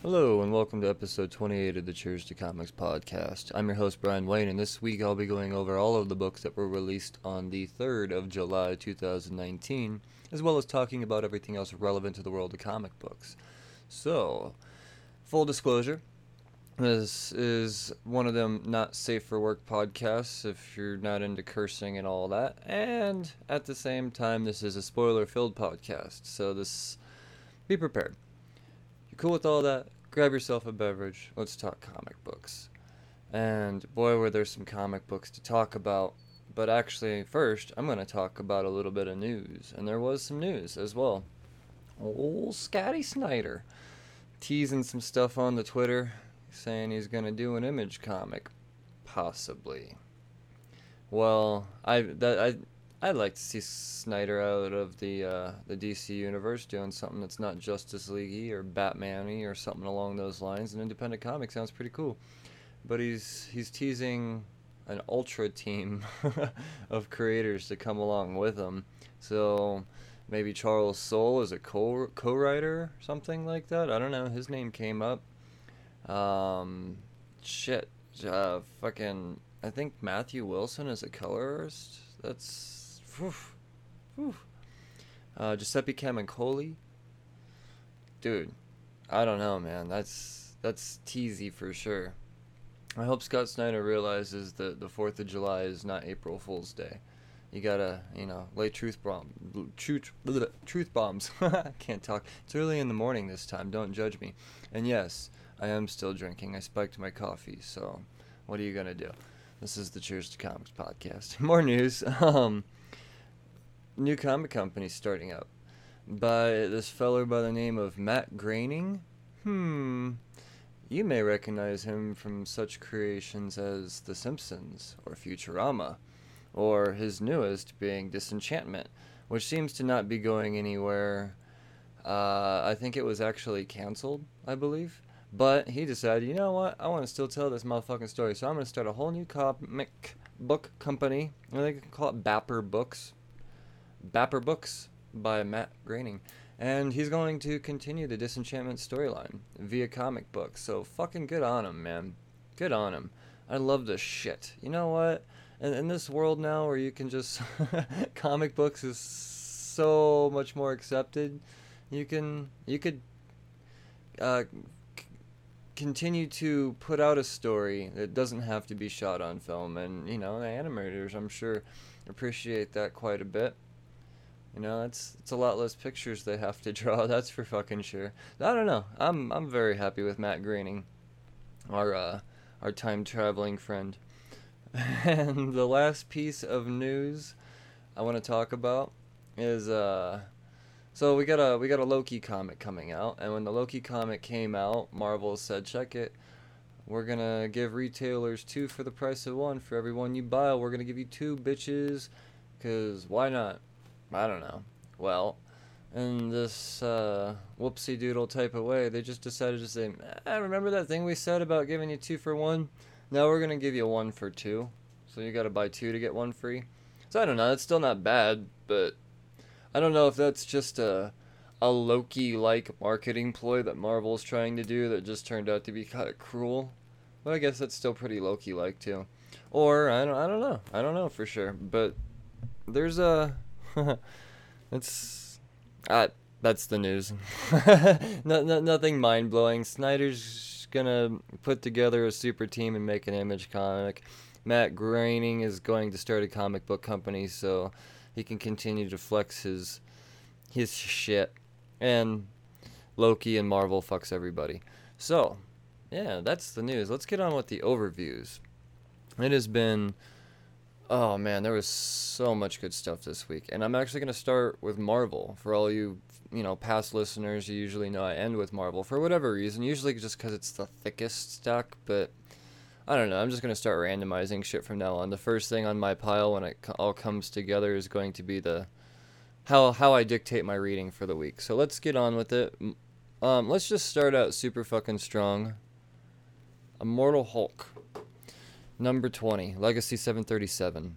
Hello, and welcome to episode 28 of the Cheers to Comics podcast. I'm your host, Brian Wayne, and this week I'll be going over all of the books that were released on the 3rd of July 2019, as well as talking about everything else relevant to the world of comic books. So, full disclosure, this is one of them not safe for work podcasts if you're not into cursing and all that. And at the same time, this is a spoiler filled podcast. So this be prepared. You cool with all that? Grab yourself a beverage. Let's talk comic books. And boy, were there some comic books to talk about. But actually, first, I'm going to talk about a little bit of news. And there was some news as well. Old Scotty Snyder teasing some stuff on the Twitter saying he's going to do an image comic possibly. Well i that i i'd like to see snyder out of the uh, the dc universe doing something that's not justice league or batman or something along those lines. An independent comic sounds pretty cool. But he's he's teasing an ultra team of creators to come along with him. So maybe charles soule is a co co-writer or something like that? I don't know. His name came up um, shit. Uh, fucking. I think Matthew Wilson is a colorist. That's. Whew, whew. Uh, Giuseppe Camuncoli. Dude, I don't know, man. That's that's teasy for sure. I hope Scott Snyder realizes that the Fourth of July is not April Fool's Day. You gotta, you know, lay truth bomb, truth, truth bombs. Can't talk. It's early in the morning this time. Don't judge me. And yes, I am still drinking. I spiked my coffee, so what are you gonna do? This is the Cheers to Comics podcast. More news. Um, new comic company starting up by this feller by the name of Matt Groening. Hmm. You may recognize him from such creations as The Simpsons or Futurama, or his newest being Disenchantment, which seems to not be going anywhere. Uh, I think it was actually canceled, I believe. But he decided, you know what? I want to still tell this motherfucking story. So I'm going to start a whole new comic book company. Or they can call it Bapper Books. Bapper Books by Matt Groening. And he's going to continue the Disenchantment storyline via comic books. So fucking good on him, man. Good on him. I love this shit. You know what? In, in this world now where you can just. comic books is so much more accepted. You can. You could. Uh, continue to put out a story that doesn't have to be shot on film and you know the animators i'm sure appreciate that quite a bit. You know it's it's a lot less pictures they have to draw that's for fucking sure. I don't know i'm i'm very happy with matt groening our uh our time traveling friend. And the last piece of news i want to talk about is uh so we got a we got a Loki comic coming out, and when the Loki comic came out, Marvel said, "Check it. We're gonna give retailers two for the price of one for every one you buy. We're gonna give you two bitches, cause why not? I don't know. Well, in this uh, whoopsie doodle type of way, they just decided to say, eh, "Remember that thing we said about giving you two for one? Now we're gonna give you one for two. So you gotta buy two to get one free." So I don't know. It's still not bad, but I don't know if that's just a a Loki like marketing ploy that Marvel's trying to do that just turned out to be kind of cruel. But I guess that's still pretty Loki like too. Or I don't I don't know. I don't know for sure. But there's a it's uh, that's the news. no, no, nothing mind blowing. Snyder's gonna put together a super team and make an image comic. Matt Groening is going to start a comic book company so he can continue to flex his his shit. And Loki and Marvel fucks everybody. So, yeah, that's the news. Let's get on with the overviews. It has been oh man, there was so much good stuff this week. And I'm actually going to start with Marvel. For all you, you know, past listeners, you usually know I end with Marvel for whatever reason, usually just cuz it's the thickest stack, but I don't know. I'm just going to start randomizing shit from now on. The first thing on my pile when it all comes together is going to be the how how I dictate my reading for the week. So let's get on with it. Um, let's just start out super fucking strong. Immortal Hulk. Number 20, Legacy 737.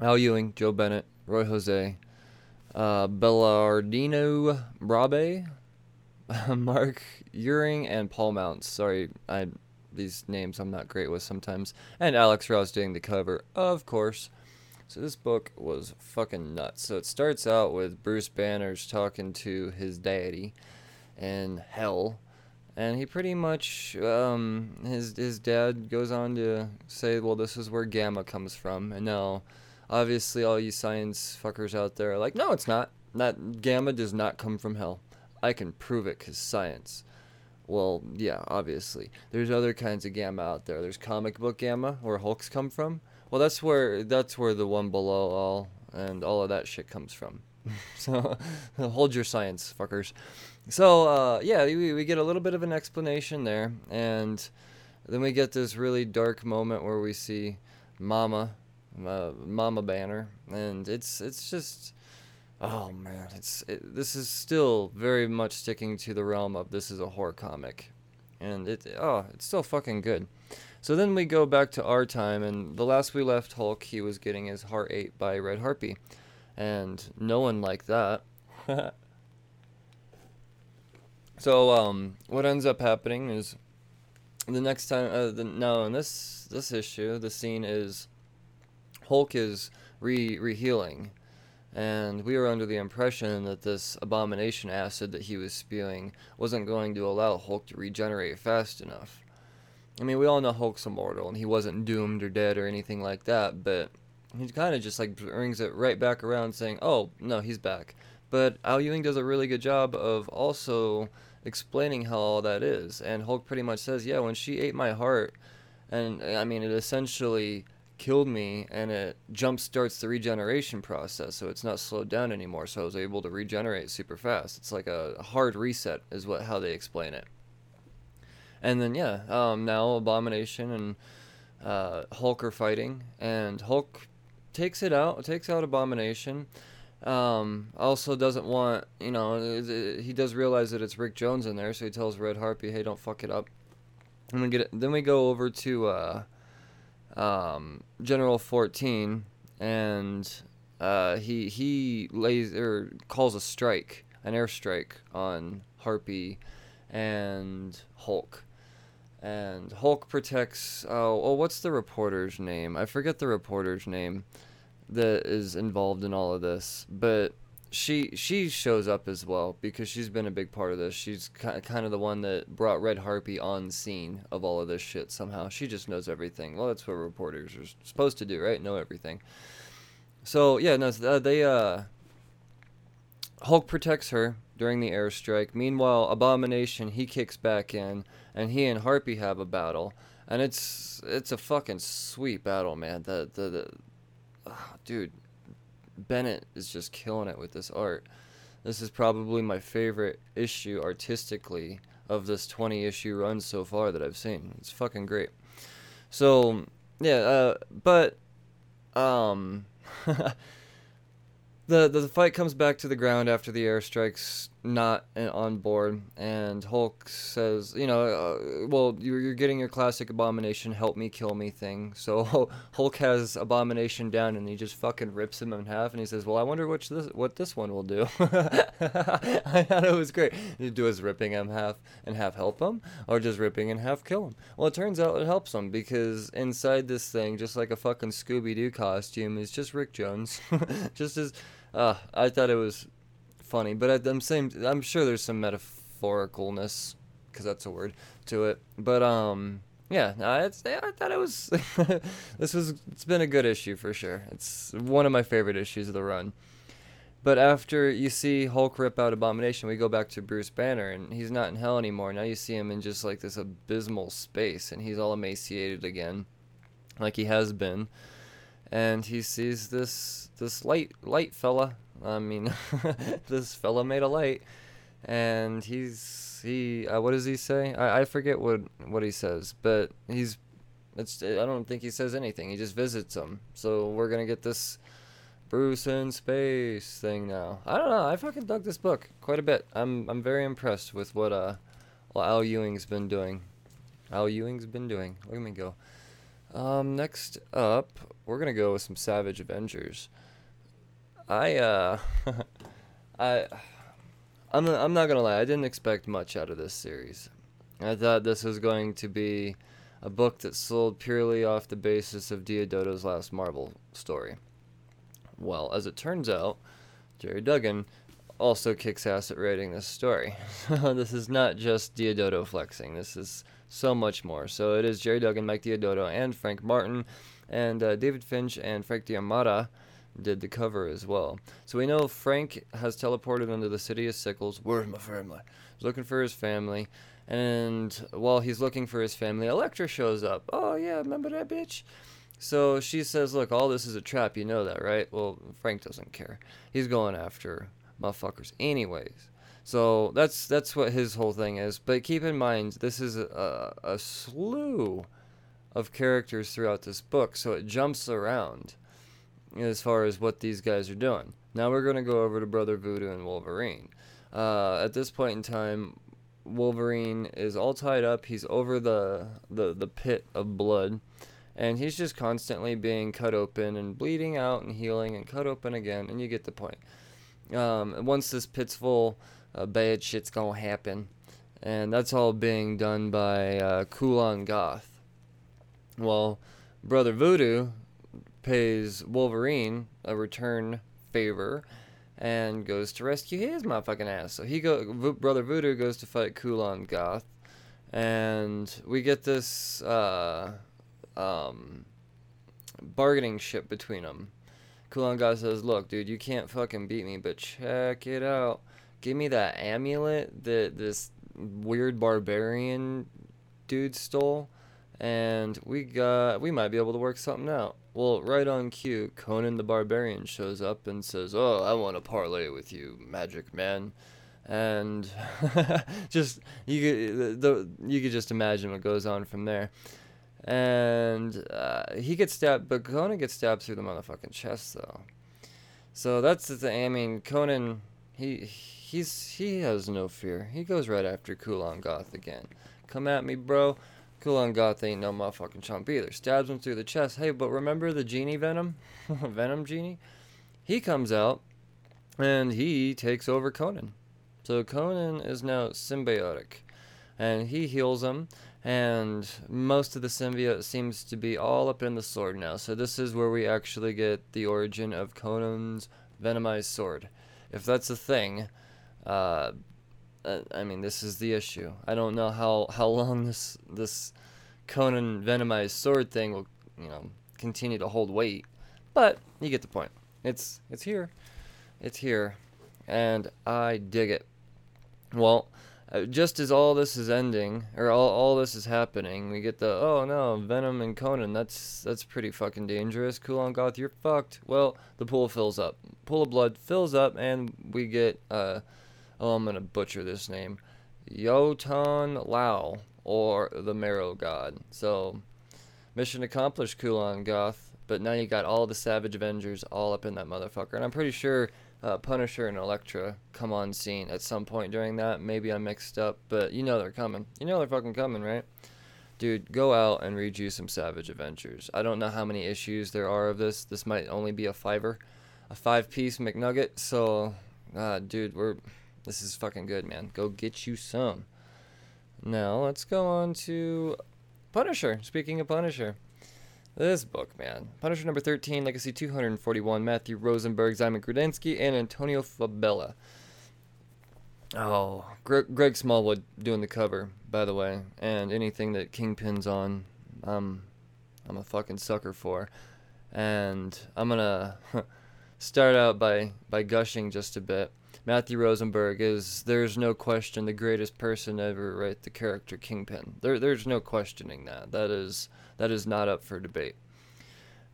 Al Ewing, Joe Bennett, Ruy Jose, uh, Belardino Brabo, Mark Ewing, and Paul Mounts. Sorry, I these names I'm not great with sometimes. And Alex Ross doing the cover, of course. So this book was fucking nuts. So it starts out with Bruce Banner's talking to his daddy in hell. And he pretty much, um, his his dad goes on to say, well, this is where gamma comes from. And now, obviously, all you science fuckers out there are like, no, it's not. That gamma does not come from hell. I can prove it because science. Well, yeah, obviously. There's other kinds of gamma out there. There's comic book gamma, where Hulks come from. Well, that's where that's where the one below all and all of that shit comes from. so hold your science, fuckers. So uh, yeah, we, we get a little bit of an explanation there, and then we get this really dark moment where we see Mama, uh, Mama Banner, and it's it's just Oh man, it's it, this is still very much sticking to the realm of this is a horror comic, and it oh it's still fucking good. So then we go back to our time, and the last we left Hulk, he was getting his heart ate by Red Harpy, and no one liked that. so um, what ends up happening is the next time uh, the, no in this this issue the scene is Hulk is re re healing and we were under the impression that this abomination acid that he was spewing wasn't going to allow Hulk to regenerate fast enough. I mean, we all know Hulk's immortal, and he wasn't doomed or dead or anything like that, but he kind of just like brings it right back around saying, oh, no, he's back. But Al Ewing does a really good job of also explaining how all that is. And Hulk pretty much says, yeah, when she ate my heart, and I mean, it essentially killed me and it jump starts the regeneration process so it's not slowed down anymore so i was able to regenerate super fast. It's like a hard reset is what how they explain it. And then yeah um, now abomination and uh, hulk are fighting and hulk takes it out takes out abomination. Um, also doesn't want you know he does realize that it's rick jones in there so he tells red harpy hey don't fuck it up. And we get it, then we go over to uh, um, General Fortean, and uh, he he lays or calls a strike, an airstrike on Harpy and Hulk. And Hulk protects. Oh, oh, what's the reporter's name? I forget the reporter's name that is involved in all of this, but she she shows up as well because she's been a big part of this. She's kind of the one that brought Red Harpy on scene of all of this shit somehow. She just knows everything. Well, that's what reporters are supposed to do, right? Know everything. So yeah, no, uh, they uh, Hulk protects her during the airstrike. Meanwhile, Abomination he kicks back in, and he and Harpy have a battle, and it's it's a fucking sweet battle, man. The the, the oh, dude Bennett is just killing it with this art. This is probably my favorite issue artistically of this 20 issue run so far that I've seen. It's fucking great. So, yeah, uh, but um the, the fight comes back to the ground after the airstrikes not on board, and Hulk says, you know, uh, well, you're, you're getting your classic Abomination help me, kill me thing. So Hulk has Abomination down, and he just fucking rips him in half, and he says, well, I wonder which this, what this one will do. I thought it was great. You do is ripping him half and half help him, or just ripping and half kill him. Well, it turns out it helps him because inside this thing, just like a fucking Scooby Doo costume, is just Rick Jones. just as, uh, I thought it was funny, but I'm saying I'm sure there's some metaphoricalness, because that's a word to it. But um, yeah, it's, I thought it was. this was. It's been a good issue for sure. It's one of my favorite issues of the run. But after you see Hulk rip out Abomination, we go back to Bruce Banner, and he's not in hell anymore. Now you see him in just like this abysmal space, and he's all emaciated again, like he has been. And he sees this this light light fella I mean, this fella made a light, and he's he. Uh, what does he say? I, I forget what what he says, but he's. It's. I don't think he says anything. He just visits them. So we're gonna get this Bruce in space thing now. I don't know. I fucking dug this book quite a bit. I'm I'm very impressed with what uh, Al Ewing's been doing. Al Ewing's been doing. Look at me go. Um, next up, we're gonna go with some Savage Avengers. I uh, I, I'm I'm not gonna lie. I didn't expect much out of this series. I thought this was going to be a book that sold purely off the basis of Deodato's last Marvel story. Well, as it turns out, Gerry Duggan also kicks ass at writing this story. this is not just Deodato flexing. This is so much more. So it is Gerry Duggan, Mike Deodato, and Frank Martin, and uh, David Finch and Frank D'Armata did the cover as well. So we know Frank has teleported into the city of Sickles. Where's my family? He's looking for his family. And while he's looking for his family, Elektra shows up. Oh, yeah, remember that bitch? So she says, Look, all this is a trap. You know that, right? Well, Frank doesn't care. He's going after motherfuckers, anyways. So that's that's what his whole thing is. But keep in mind, this is a, a slew of characters throughout this book, so it jumps around as far as what these guys are doing. Now we're going to go over to Brother Voodoo and Wolverine. Uh, at this point in time, Wolverine is all tied up. He's over the, the, the pit of blood. And he's just constantly being cut open and bleeding out and healing and cut open again. And you get the point. Um, once this pit's full, uh, bad shit's going to happen. And that's all being done by uh, Kulan Gath. Well, Brother Voodoo pays Wolverine a return favor and goes to rescue his motherfucking ass. So he go v- brother Voodoo goes to fight Kulan Gath, and we get this uh, um, bargaining ship between them. Kulan Gath says, "Look, dude, you can't fucking beat me, but check it out. Give me that amulet that this weird barbarian dude stole." And we got we might be able to work something out. Well, right on cue, Conan the Barbarian shows up and says, "Oh, I want to parlay with you, Magic Man," and just you could the you could just imagine what goes on from there. And uh, he gets stabbed, but Conan gets stabbed through the motherfucking chest, though. So that's the thing. I mean, Conan, he he's he has no fear. He goes right after Kulan Gath again. Come at me, bro. Kulan Gath ain't no motherfucking chump either. Stabs him through the chest. Hey, but remember the genie Venom? Venom genie? He comes out and he takes over Conan. So Conan is now symbiotic. And he heals him. And most of the symbiote seems to be all up in the sword now. So this is where we actually get the origin of Conan's venomized sword. If that's a thing, uh, uh, I mean, this is the issue. I don't know how, how long this this Conan venomized sword thing will, you know, continue to hold weight, but you get the point. It's it's here, it's here, and I dig it. Well, uh, just as all this is ending, or all, all this is happening, we get the oh no, Venom and Conan. That's that's pretty fucking dangerous. Kulan Gath, you're fucked. Well, the pool fills up. Pool of blood fills up, and we get uh oh, I'm gonna butcher this name, Yotan Lao, or the Marrow God. So, mission accomplished, Kulan Gath. but now you got all the Savage Avengers all up in that motherfucker. And I'm pretty sure uh, Punisher and Elektra come on scene at some point during that. Maybe I'm mixed up, but you know they're coming. You know they're fucking coming, right? Dude, go out and read you some Savage Avengers. I don't know how many issues there are of this. This might only be a fiver, a five piece McNugget. So, uh, dude, we're this is fucking good, man. Go get you some. Now let's go on to Punisher. Speaking of Punisher, this book, man. Punisher number 13, Legacy 241, Matthew Rosenberg, Szymon Kudranski, and Antonio Fabela. Oh, Greg, Greg Smallwood doing the cover, by the way, and anything that Kingpin's on, um, I'm a fucking sucker for. And I'm gonna start out by by gushing just a bit. Matthew Rosenberg is there's no question the greatest person ever write the character Kingpin. There there's no questioning that. That is that is not up for debate.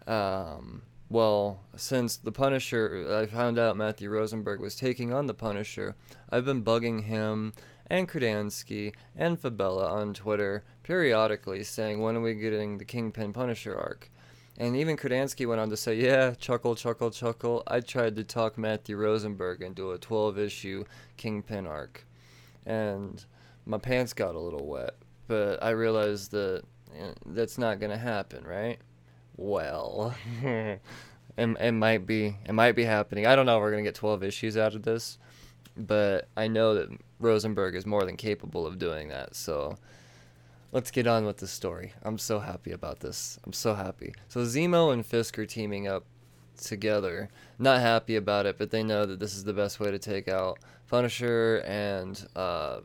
Um, well, since the Punisher, I found out Matthew Rosenberg was taking on the Punisher, I've been bugging him and Kudranski and Fabela on Twitter periodically saying, when are we getting the Kingpin Punisher arc? And even Kudranski went on to say, yeah, chuckle, chuckle, chuckle. I tried to talk Matthew Rosenberg into a 12 issue Kingpin arc. And my pants got a little wet. But I realized that that's not going to happen, right? well, it, it might be it might be happening. I don't know if we're gonna get 12 issues out of this, but I know that Rosenberg is more than capable of doing that. So let's get on with the story. I'm so happy about this. I'm so happy. So Zemo and Fisk are teaming up together. Not happy about it, but they know that this is the best way to take out Punisher and uh,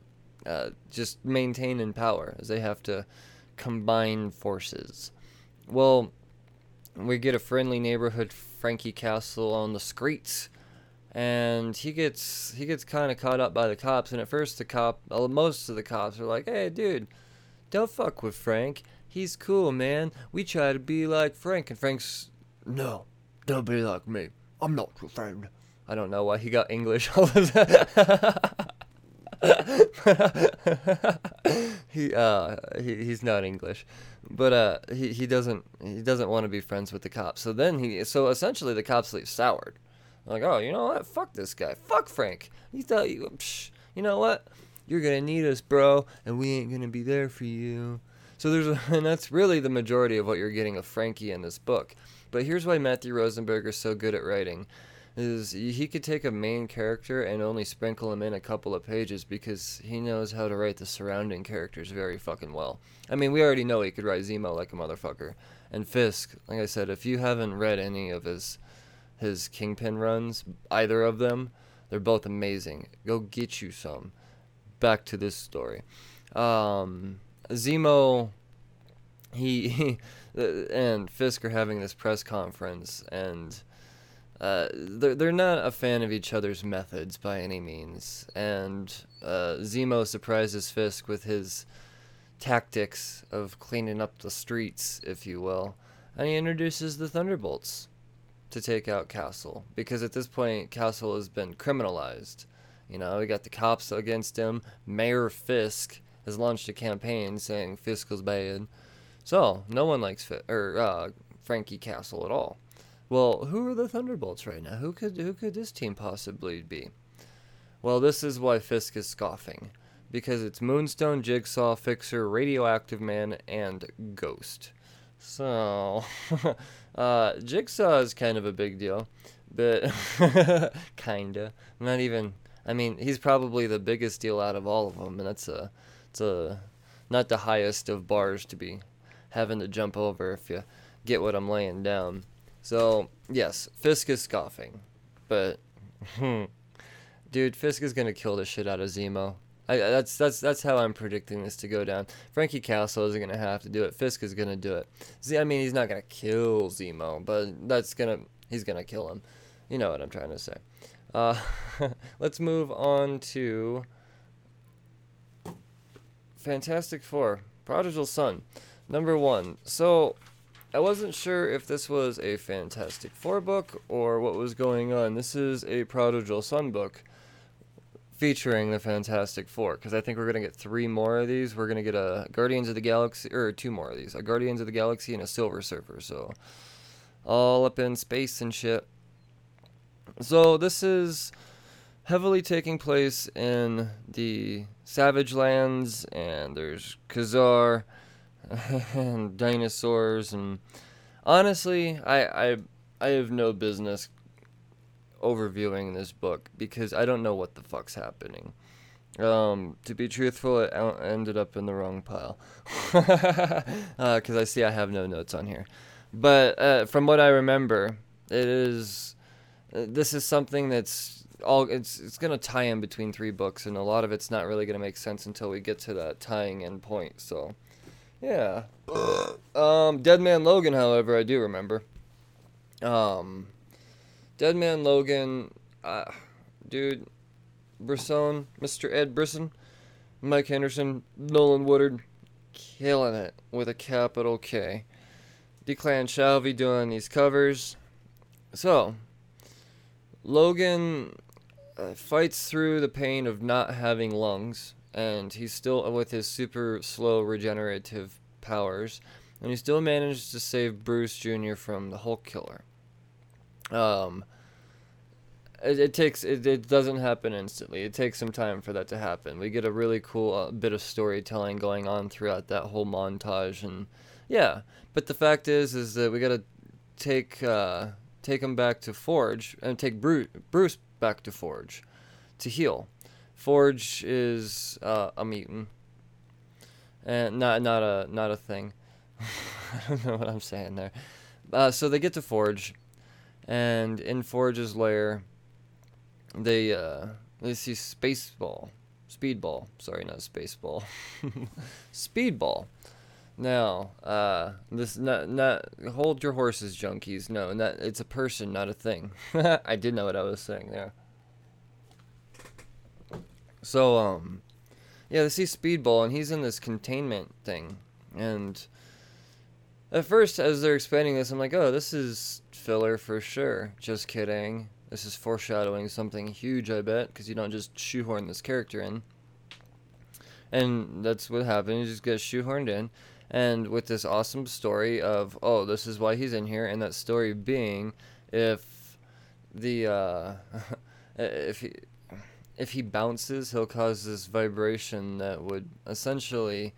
uh, just maintain in power, as they have to combine forces. Well, we get a friendly neighborhood Frankie Castle on the streets, and he gets he gets kind of caught up by the cops. And at first, the cop, well, most of the cops are like, "Hey, dude, don't fuck with Frank. He's cool, man. We try to be like Frank." And Frank's, "No, don't be like me. I'm not your friend." I don't know why he got English all of that. he uh he, he's not English, but uh he, he doesn't he doesn't want to be friends with the cops. So then he so essentially the cops leave soured, like oh you know what fuck this guy fuck Frank. You thought you psh, you know what you're gonna need us bro and we ain't gonna be there for you. So there's a, and that's really the majority of what you're getting of Frankie in this book. But here's why Matthew Rosenberg is so good at writing is he could take a main character and only sprinkle him in a couple of pages because he knows how to write the surrounding characters very fucking well. I mean, we already know he could write Zemo like a motherfucker. And Fisk, like I said, if you haven't read any of his his Kingpin runs, either of them, they're both amazing. Go get you some. Back to this story. Um, Zemo, he, he and Fisk are having this press conference and uh, they're, they're not a fan of each other's methods by any means. And uh, Zemo surprises Fisk with his tactics of cleaning up the streets, if you will. And he introduces the Thunderbolts to take out Castle. Because at this point, Castle has been criminalized. You know, we got the cops against him. Mayor Fisk has launched a campaign saying Fisk is bad. So, no one likes or uh, Frankie Castle at all. Well, who are the Thunderbolts right now? Who could who could this team possibly be? Well, this is why Fisk is scoffing. Because it's Moonstone, Jigsaw, Fixer, Radioactive Man, and Ghost. So, uh, Jigsaw is kind of a big deal, but kinda. Not even. I mean, he's probably the biggest deal out of all of them, and that's a, it's a, not the highest of bars to be having to jump over if you get what I'm laying down. So, yes, Fisk is scoffing. But, dude, Fisk is going to kill the shit out of Zemo. I, that's that's that's how I'm predicting this to go down. Frankie Castle isn't gonna have to do it. Fisk is gonna do it. See, I mean, he's not gonna kill Zemo, but that's gonna he's gonna kill him. You know what I'm trying to say. Uh, let's move on to Fantastic Four, Prodigal Son, number one. So I wasn't sure if this was a Fantastic Four book or what was going on. This is a Prodigal Son book featuring the Fantastic Four because I think we're gonna get three more of these. We're gonna get a Guardians of the Galaxy or two more of these, a Guardians of the Galaxy and a Silver Surfer. So all up in space and shit. So this is heavily taking place in the Savage Lands, and there's Ka-Zar and dinosaurs, and honestly, I I I have no business overviewing this book because I don't know what the fuck's happening. Um, to be truthful, it ended up in the wrong pile because uh, I see I have no notes on here. But uh, from what I remember, it is this is something that's all it's it's gonna tie in between three books, and a lot of it's not really gonna make sense until we get to that tying in point. So, yeah. um, Dead Man Logan, however, I do remember. Um, Dead Man Logan, uh, dude, Brisson, Mr. Ed Brisson, Mike Henderson, Nolan Woodard, killing it with a capital K. Declan Shalvey doing these covers. So, Logan uh, fights through the pain of not having lungs, and he's still with his super slow regenerative powers, and he still manages to save Bruce Jr. from the Hulk Killer. Um, it, it takes it, it doesn't happen instantly. It takes some time for that to happen. We get a really cool uh, bit of storytelling going on throughout that whole montage, and yeah. But the fact is, is that we gotta take uh, take him back to Forge and take Bruce Bruce back to Forge to heal. Forge is uh, a mutant, and not not a not a thing. I don't know what I'm saying there. Uh, so they get to Forge, and in Forge's lair, they uh they see Spaceball, Speedball. Sorry, not Spaceball. Speedball. Now, uh, this not not hold your horses, junkies. No, not it's a person, not a thing. I did know what I was saying there. So um, yeah, they see Speedball, and he's in this containment thing, and at first, as they're explaining this, I'm like, oh, this is filler for sure. Just kidding. This is foreshadowing something huge, I bet, because you don't just shoehorn this character in. And that's what happened. He just gets shoehorned in. And with this awesome story of, oh, this is why he's in here, and that story being if the, uh, if he, if he bounces, he'll cause this vibration that would essentially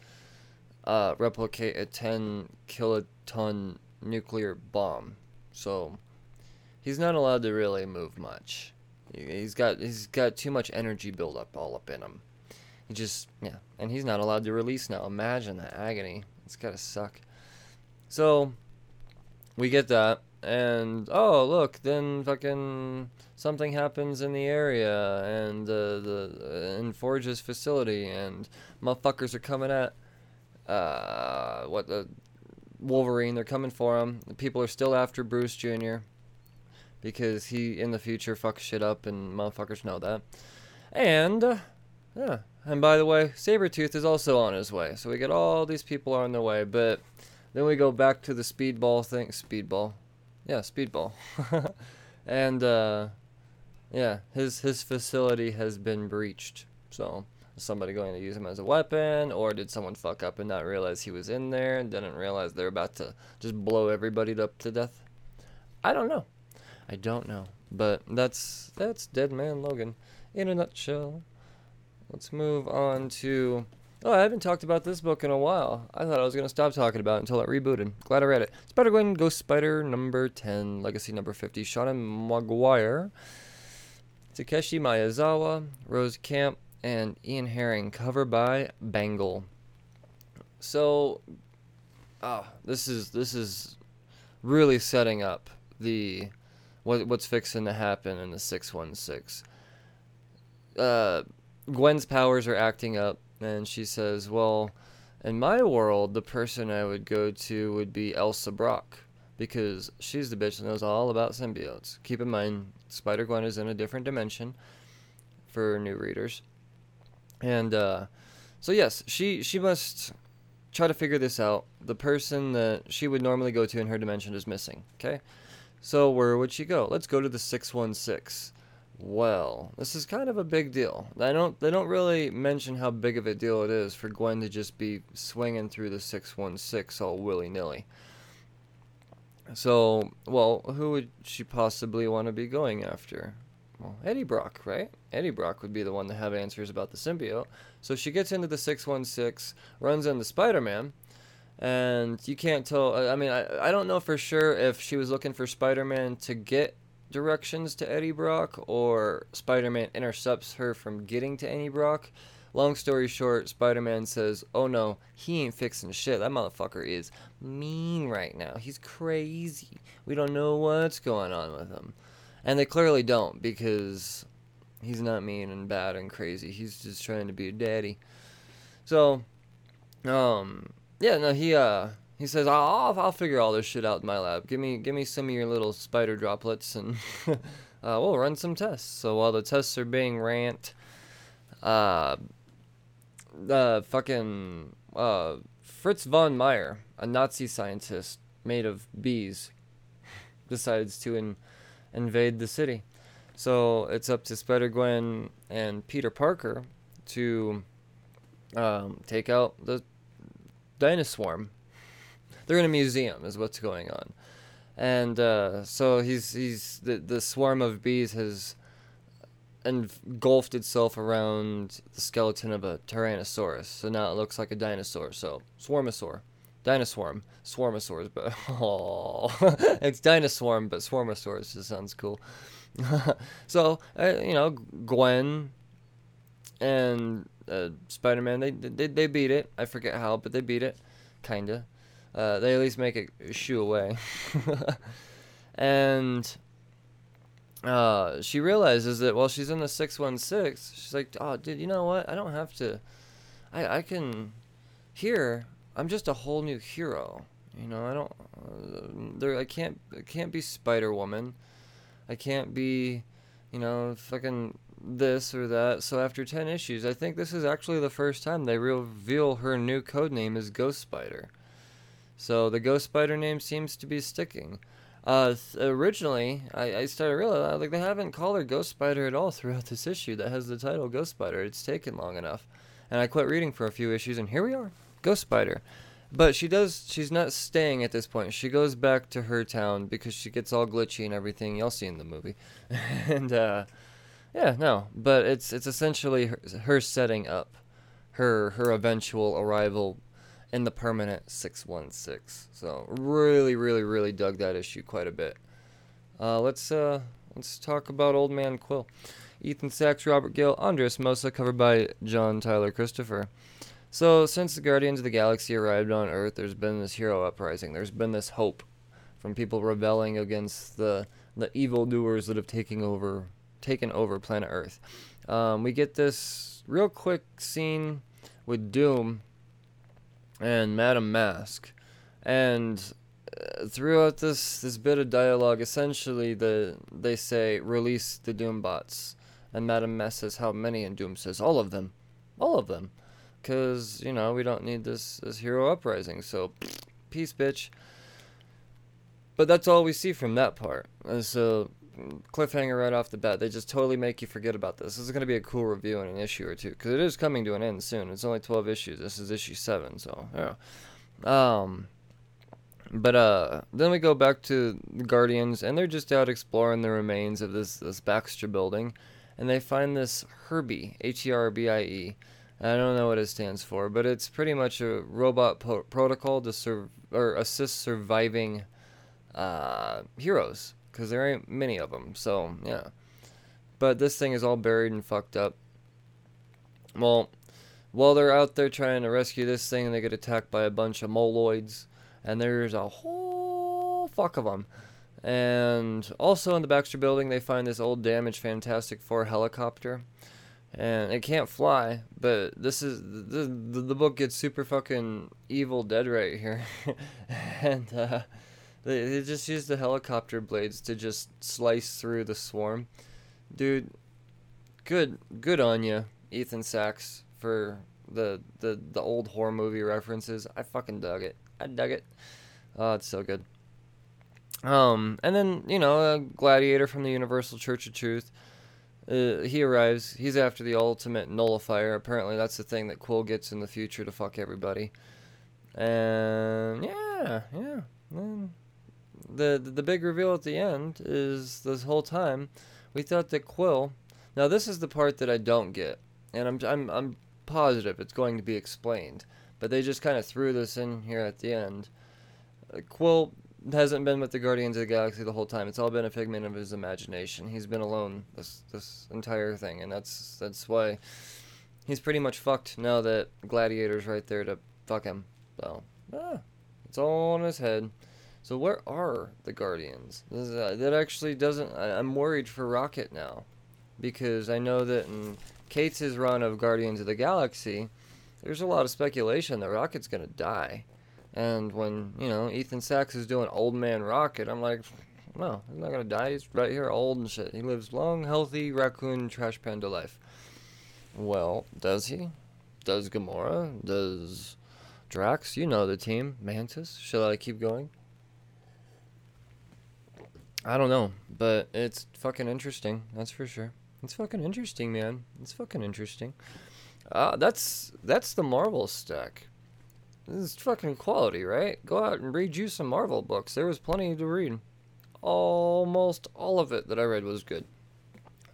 uh, replicate a 10 kiloton nuclear bomb. So he's not allowed to really move much. He's got he's got too much energy buildup all up in him. He just yeah, and he's not allowed to release now. Imagine that agony. It's gotta suck. So we get that, and oh look, then fucking something happens in the area and uh, the in Forge's facility, and motherfuckers are coming at uh what the Wolverine. They're coming for him. People are still after Bruce Jr because he in the future fucks shit up and motherfuckers know that. And uh, yeah, and by the way, Sabretooth is also on his way. So we get all these people on their way, but then we go back to the speedball thing, speedball. Yeah, speedball. and uh yeah, his his facility has been breached. So is somebody going to use him as a weapon, or did someone fuck up and not realize he was in there and didn't realize they're about to just blow everybody up to death? I don't know. I don't know. But that's that's Dead Man Logan in a nutshell. Let's move on to Oh, I haven't talked about this book in a while. I thought I was going to stop talking about it until it rebooted. Glad I read it. Spider Gwen Ghost Spider number 10, Legacy number 50, Seanan McGuire, Takeshi Miyazawa, Rosi Kämpe, and Ian Herring, cover by Bengal. So, ah, oh, this is this is really setting up the what what's fixing to happen in the 616. Uh, Gwen's powers are acting up, and she says, Well, in my world, the person I would go to would be Elsa Brock, because she's the bitch that knows all about symbiotes. Keep in mind, Spider Gwen is in a different dimension for new readers. And uh, so, yes, she, she must try to figure this out. The person that she would normally go to in her dimension is missing, okay? So where would she go? Let's go to the 616. Well, this is kind of a big deal. I don't they don't really mention how big of a deal it is for Gwen to just be swinging through the 616 all willy-nilly. So, well, who would she possibly want to be going after? Well, Eddie Brock, right? Eddie Brock would be the one to have answers about the symbiote. So she gets into the 616, runs into Spider Man, and you can't tell. I mean, I, I don't know for sure if she was looking for Spider Man to get directions to Eddie Brock or Spider Man intercepts her from getting to Eddie Brock. Long story short, Spider Man says, Oh no, he ain't fixing shit. That motherfucker is mean right now. He's crazy. We don't know what's going on with him. And they clearly don't because he's not mean and bad and crazy. He's just trying to be a daddy. So, um, yeah, no, he uh he says I'll I'll figure all this shit out in my lab. Give me give me some of your little spider droplets and uh, we'll run some tests. So while the tests are being rant, uh, the fucking uh Fritz von Meyer, a Nazi scientist made of bees, decides to in invade the city. So it's up to Spider Gwen and Peter Parker to um, take out the dinosaur. They're in a museum, is what's going on, and uh, so he's he's the the swarm of bees has engulfed itself around the skeleton of a Tyrannosaurus. So now it looks like a dinosaur. So swarmosaur. Dinoswarm, Swarmosaurs, but oh, it's Dinoswarm, but Swarmosaurs just sounds cool. so uh, you know, Gwen and uh, Spider-Man, they, they they beat it. I forget how, but they beat it, kinda. Uh, they at least make it shoo away. and uh, she realizes that while she's in the 616, she's like, oh, dude, you know what? I don't have to. I, I can. Here, I'm just a whole new hero. You know, I don't. Uh, there, I can't. I can't be Spider Woman. I can't be, you know, fucking this or that. So after ten issues, I think this is actually the first time they reveal her new code name is Ghost Spider. So the Ghost Spider name seems to be sticking. Uh, originally, I, I started realizing like they haven't called her Ghost Spider at all throughout this issue that has the title Ghost Spider. It's taken long enough, and I quit reading for a few issues, and here we are. Ghost Spider. But she does, she's not staying at this point. She goes back to her town because she gets all glitchy and everything. Y'all see in the movie. and, uh, yeah, no. But it's it's essentially her, her setting up her her eventual arrival in the permanent 616. So really, really, really dug that issue quite a bit. Uh, let's uh, let's talk about Old Man Quill. Ethan Sacks, Robert Gill, Andres Mossa, covered by John Tyler Christopher. So, since the Guardians of the Galaxy arrived on Earth, there's been this hero uprising. There's been this hope from people rebelling against the the evildoers that have taken over taken over planet Earth. Um, we get this real quick scene with Doom and Madame Mask, and uh, throughout this this bit of dialogue, essentially the they say release the Doombots, and Madame Mask says how many, and Doom says all of them, all of them because you know we don't need this this hero uprising. So, peace, bitch. But that's all we see from that part. And so, cliffhanger right off the bat. They just totally make you forget about this. This is going to be a cool review in an issue or two because it is coming to an end soon. It's only 12 issues. This is issue 7, so yeah. Um but uh then we go back to the Guardians and they're just out exploring the remains of this this Baxter building and they find this Herbie, H E R B I E I don't know what it stands for, but it's pretty much a robot po- protocol to serve or assist surviving uh, heroes because there ain't many of them. So yeah, but this thing is all buried and fucked up. Well, while they're out there trying to rescue this thing, they get attacked by a bunch of moloids, and there's a whole fuck of them. And also in the Baxter building, they find this old damaged Fantastic Four helicopter and it can't fly. But this is the the, the book gets super fucking evil dead right here, and uh, they, they just use the helicopter blades to just slice through the swarm, dude. Good good on you, Ethan Sacks, for the the the old horror movie references. I fucking dug it. I dug it. Oh, it's so good. Um, and then you know, a gladiator from the Universal Church of Truth uh, he arrives. He's after the ultimate nullifier. Apparently, that's the thing that Quill gets in the future to fuck everybody. And yeah, yeah. And the, the big reveal at the end is this whole time we thought that Quill. Now this is the part that I don't get, and I'm I'm I'm positive it's going to be explained, but they just kind of threw this in here at the end. Uh, Quill hasn't been with the Guardians of the Galaxy the whole time. It's all been a figment of his imagination. He's been alone this this entire thing, and that's that's why he's pretty much fucked now that Gladiator's right there to fuck him. So, ah, it's all on his head. So where are the Guardians? Uh, that actually doesn't. I, I'm worried for Rocket now, because I know that in Cates' run of Guardians of the Galaxy, there's a lot of speculation that Rocket's gonna die. And when, you know, Ethan Sacks is doing Old Man Rocket, I'm like, no, he's not gonna die. He's right here, old and shit. He lives long, healthy raccoon trash panda life. Well, does he? Does Gamora? Does Drax? You know the team. Mantis? Shall I keep going? I don't know, but it's fucking interesting. That's for sure. It's fucking interesting, man. It's fucking interesting. Uh, that's that's the Marvel stack. This is fucking quality, right? Go out and read you some Marvel books. There was plenty to read. Almost all of it that I read was good.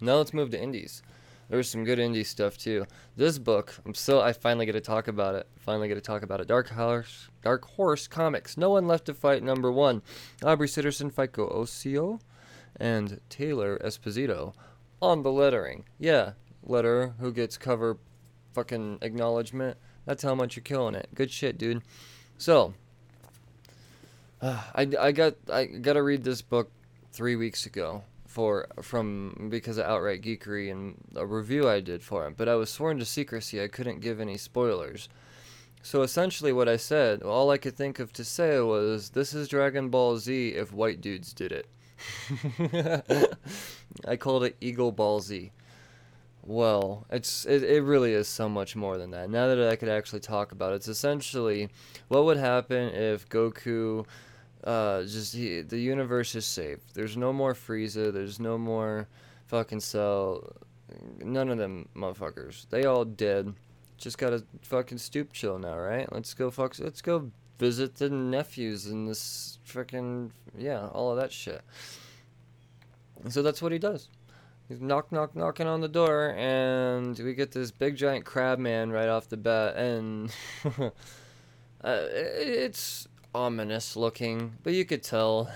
Now let's move to indies. There's some good indie stuff too. This book, I'm so I finally get to talk about it. Finally get to talk about it. Dark Horse, Dark Horse Comics. No one left to fight. Number one, Aubrey Sitterson, Fico Ossio, and Taylor Esposito on the lettering. Yeah, letter who gets cover fucking acknowledgement. That's how much you're killing it. Good shit, dude. So, uh, I, I got I got to read this book three weeks ago for from because of outright geekery and a review I did for him, But I was sworn to secrecy. I couldn't give any spoilers. So essentially, what I said, all I could think of to say was, "This is Dragon Ball Z if white dudes did it." I called it Eagle Ball Z. Well, it's it, it really is so much more than that. Now that I could actually talk about it, it's essentially what would happen if Goku uh just he, the universe is safe. There's no more Frieza, there's no more fucking Cell. None of them motherfuckers. They all dead. Just gotta fucking stoop chill now, right? Let's go fuck let's go visit the nephews and this fucking yeah, all of that shit. So that's what he does. He's knock, knock, knocking on the door, and we get this big giant crab man right off the bat, and uh, it's ominous looking, but you could tell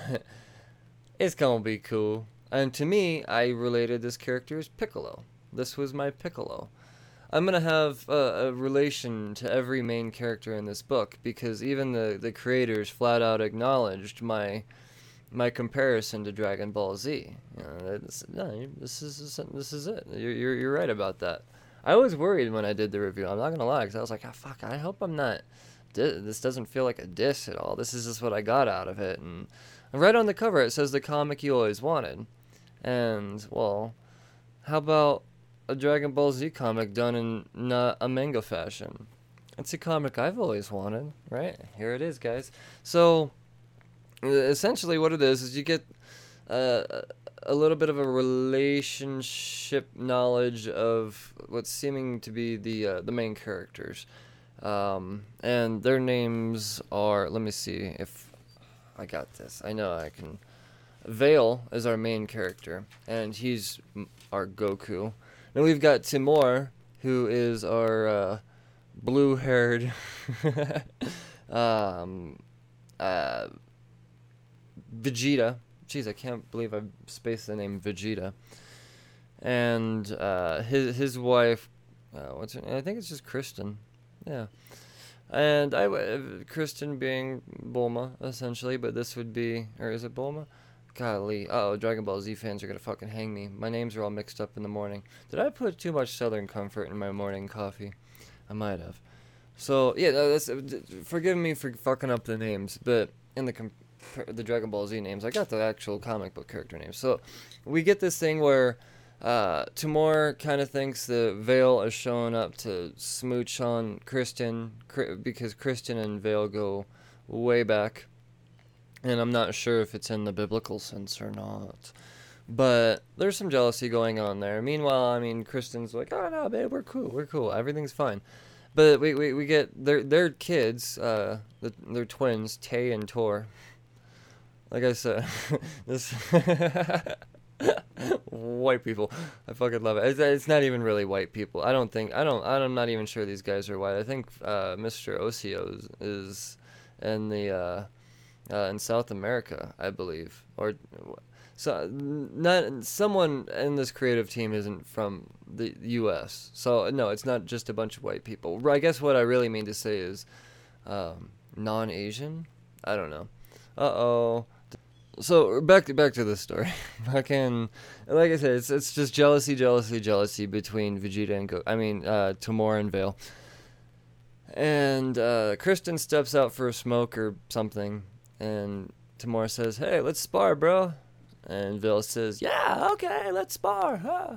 it's gonna be cool. And to me, I related this character as Piccolo. This was my Piccolo. I'm gonna have a, a, relation to every main character in this book because even the the creators flat out acknowledged my my comparison to Dragon Ball Z. You know, no, this is this is it. You're, you're you're right about that. I was worried when I did the review. I'm not gonna lie, because I was like, oh, fuck. I hope I'm not. This doesn't feel like a diss at all. This is just what I got out of it. And right on the cover, it says the comic you always wanted. And well, how about a Dragon Ball Z comic done in not a manga fashion? It's a comic I've always wanted, right? Here it is, guys. So essentially what it is is you get uh, a little bit of a relationship knowledge of what's seeming to be the uh, the main characters, um, and their names are. Let me see if I got this. I know I can. Vale is our main character, and he's our Goku. Then we've got Timor, who is our uh, blue-haired um, uh, Vegeta. Jeez, I can't believe I spaced the name Vegeta. And uh, his his wife, uh, what's her name? I think it's just Kristen. Yeah. And I Kristen being Bulma essentially, but this would be or is it Bulma? Golly, oh, Dragon Ball Z fans are gonna fucking hang me. My names are all mixed up in the morning. Did I put too much Southern Comfort in my morning coffee? I might have. So yeah, that's, uh, forgive me for fucking up the names, but in the com- the Dragon Ball Z names. I got the actual comic book character names. So we get this thing where uh, Timur kind of thinks that Vale is showing up to smooch on Kristen because Kristen and Vale go way back. And I'm not sure if it's in the biblical sense or not. But there's some jealousy going on there. Meanwhile, I mean, Kristen's like, oh no, babe, we're cool, we're cool, everything's fine. But we, we, we get their their kids, uh, the, their twins, Tay and Tor like I said, this white people. I fucking love it. It's, it's, not even really white people. I don't think. I don't. I'm not even sure these guys are white. I think uh, Mr. Ossio is, is in the uh, uh, in South America, I believe, or so not someone in this creative team isn't from the U.S. So no, it's not just a bunch of white people. I guess what I really mean to say is um, non-Asian. I don't know. Uh oh. So back to back to the story. Fucking, like I said, it's it's just jealousy, jealousy, jealousy between Vegeta and Go. I mean, uh, Tamora and Vale. And uh, Kristen steps out for a smoke or something, and Tamora says, "Hey, let's spar, bro." And Vale says, "Yeah, okay, let's spar." Huh?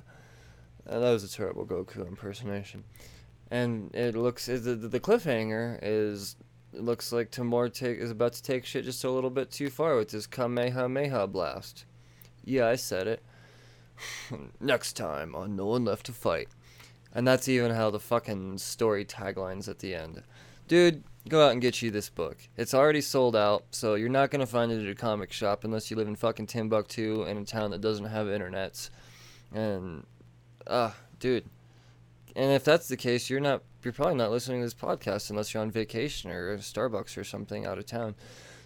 And that was a terrible Goku impersonation. And it looks the the cliffhanger is it looks like Tamora take, is about to take shit just a little bit too far with his Kamehameha blast. Yeah, I said it. Next time on No One Left to Fight. And that's even how the fucking story taglines at the end. Dude, go out and get you this book. It's already sold out, so you're not gonna find it at a comic shop unless you live in fucking Timbuktu in a town that doesn't have internets. And, ah, uh, dude. And if that's the case, you're not you're probably not listening to this podcast unless you're on vacation or Starbucks or something out of town.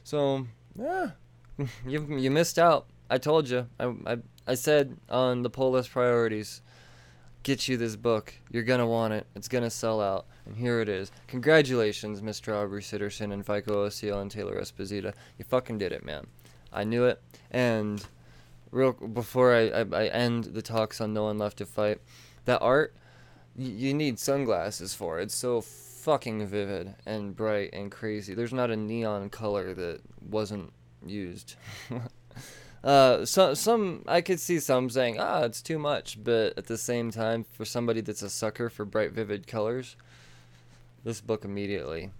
So, yeah, you you missed out. I told you. I, I I said on the pull list priorities, get you this book. You're gonna want it. It's gonna sell out, and here it is. Congratulations, Mr. Aubrey Sitterson and Fico Ossio and Taylor Esposito. You fucking did it, man. I knew it. And real before I, I, I end the talks on No One Left to Fight, that art you need sunglasses for. It's so fucking vivid and bright and crazy. There's not a neon color that wasn't used. uh, some some I could see some saying, ah, it's too much, but at the same time, for somebody that's a sucker for bright, vivid colors, this book immediately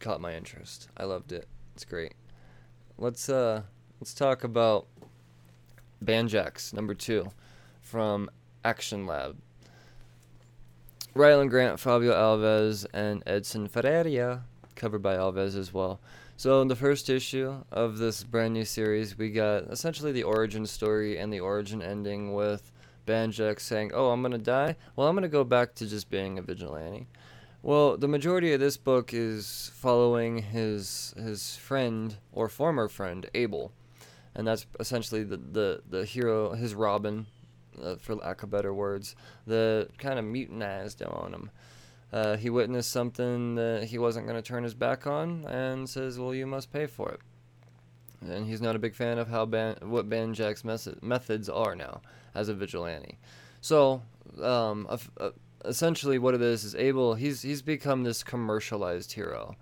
caught my interest. I loved it. It's great. Let's uh let's talk about Banjax number two from Action Lab. Rylend Grant, Fabio Alves, and Edson Ferreira, covered by Alves as well. So in the first issue of this brand new series, we got essentially the origin story and the origin ending with Banjax saying, "Oh, I'm gonna die. Well, I'm gonna go back to just being a vigilante." Well, the majority of this book is following his his friend or former friend Abel, and that's essentially the the the hero, his Robin, uh, for lack of better words, that kind of mutinized on him. Uh, he witnessed something that he wasn't going to turn his back on and says, Well, you must pay for it. And he's not a big fan of how Ban- what Banjax's mes- methods are now as a vigilante. So, um, essentially, what it is is Abel, he's, he's become this commercialized hero.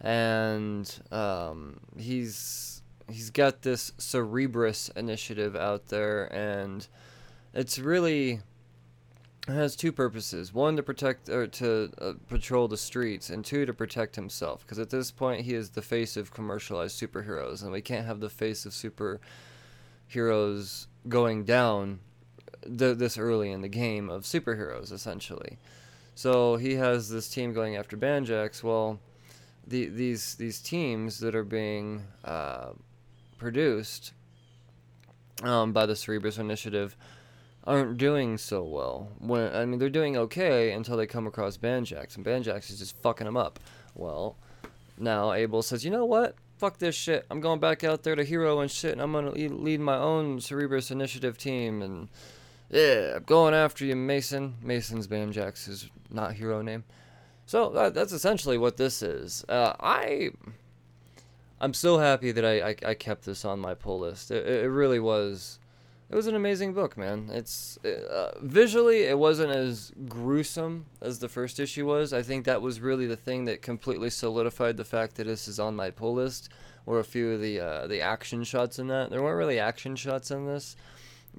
And um, he's, he's got this Cerebrus initiative out there, and it's really it has two purposes: one to protect or to uh, patrol the streets, and two to protect himself. Because at this point, he is the face of commercialized superheroes, and we can't have the face of superheroes going down th- this early in the game of superheroes, essentially. So he has this team going after Banjax. Well, the, these these teams that are being uh, produced um, by the Cerebrus Initiative aren't doing so well. When I mean, they're doing okay until they come across Banjax, and Banjax is just fucking them up. Well, now Abel says, you know what? Fuck this shit. I'm going back out there to hero and shit, and I'm gonna lead my own Cerebrus Initiative team, and yeah, I'm going after you, Mason. Mason's Banjax's not hero name. So that, that's essentially what this is. Uh, I. I'm so happy that I, I, I, kept this on my pull list. It, it really was it was an amazing book, man. It's uh, visually it wasn't as gruesome as the first issue was. I think that was really the thing that completely solidified the fact that this is on my pull list. Or a few of the uh, the action shots in that. There weren't really action shots in this,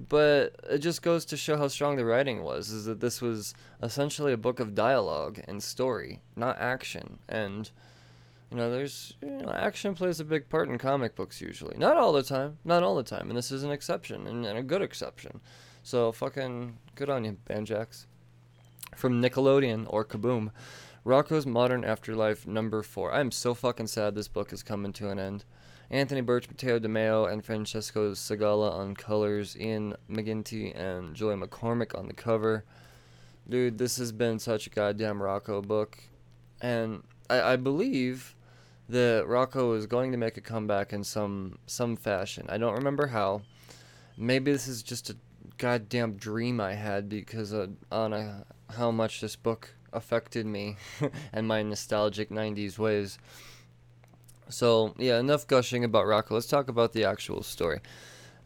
but it just goes to show how strong the writing was. Is that this was essentially a book of dialogue and story, not action, and you know, there's you know, action plays a big part in comic books usually. Not all the time, not all the time, and this is an exception and, and a good exception. So fucking good on you, Banjax. From Nickelodeon or Kaboom, Rocko's Modern Afterlife number four. I'm so fucking sad this book is coming to an end. Anthony Burch, Mateo DeMeo, and Francesco Segala on colors, Ian McGinty and Joy McCormick on the cover. Dude, this has been such a goddamn Rocko book. And I, I believe that Rocko is going to make a comeback in some some fashion. I don't remember how. Maybe this is just a goddamn dream I had because of, on a, how much this book affected me and my nostalgic 90s ways. So, yeah, enough gushing about Rocko. Let's talk about the actual story.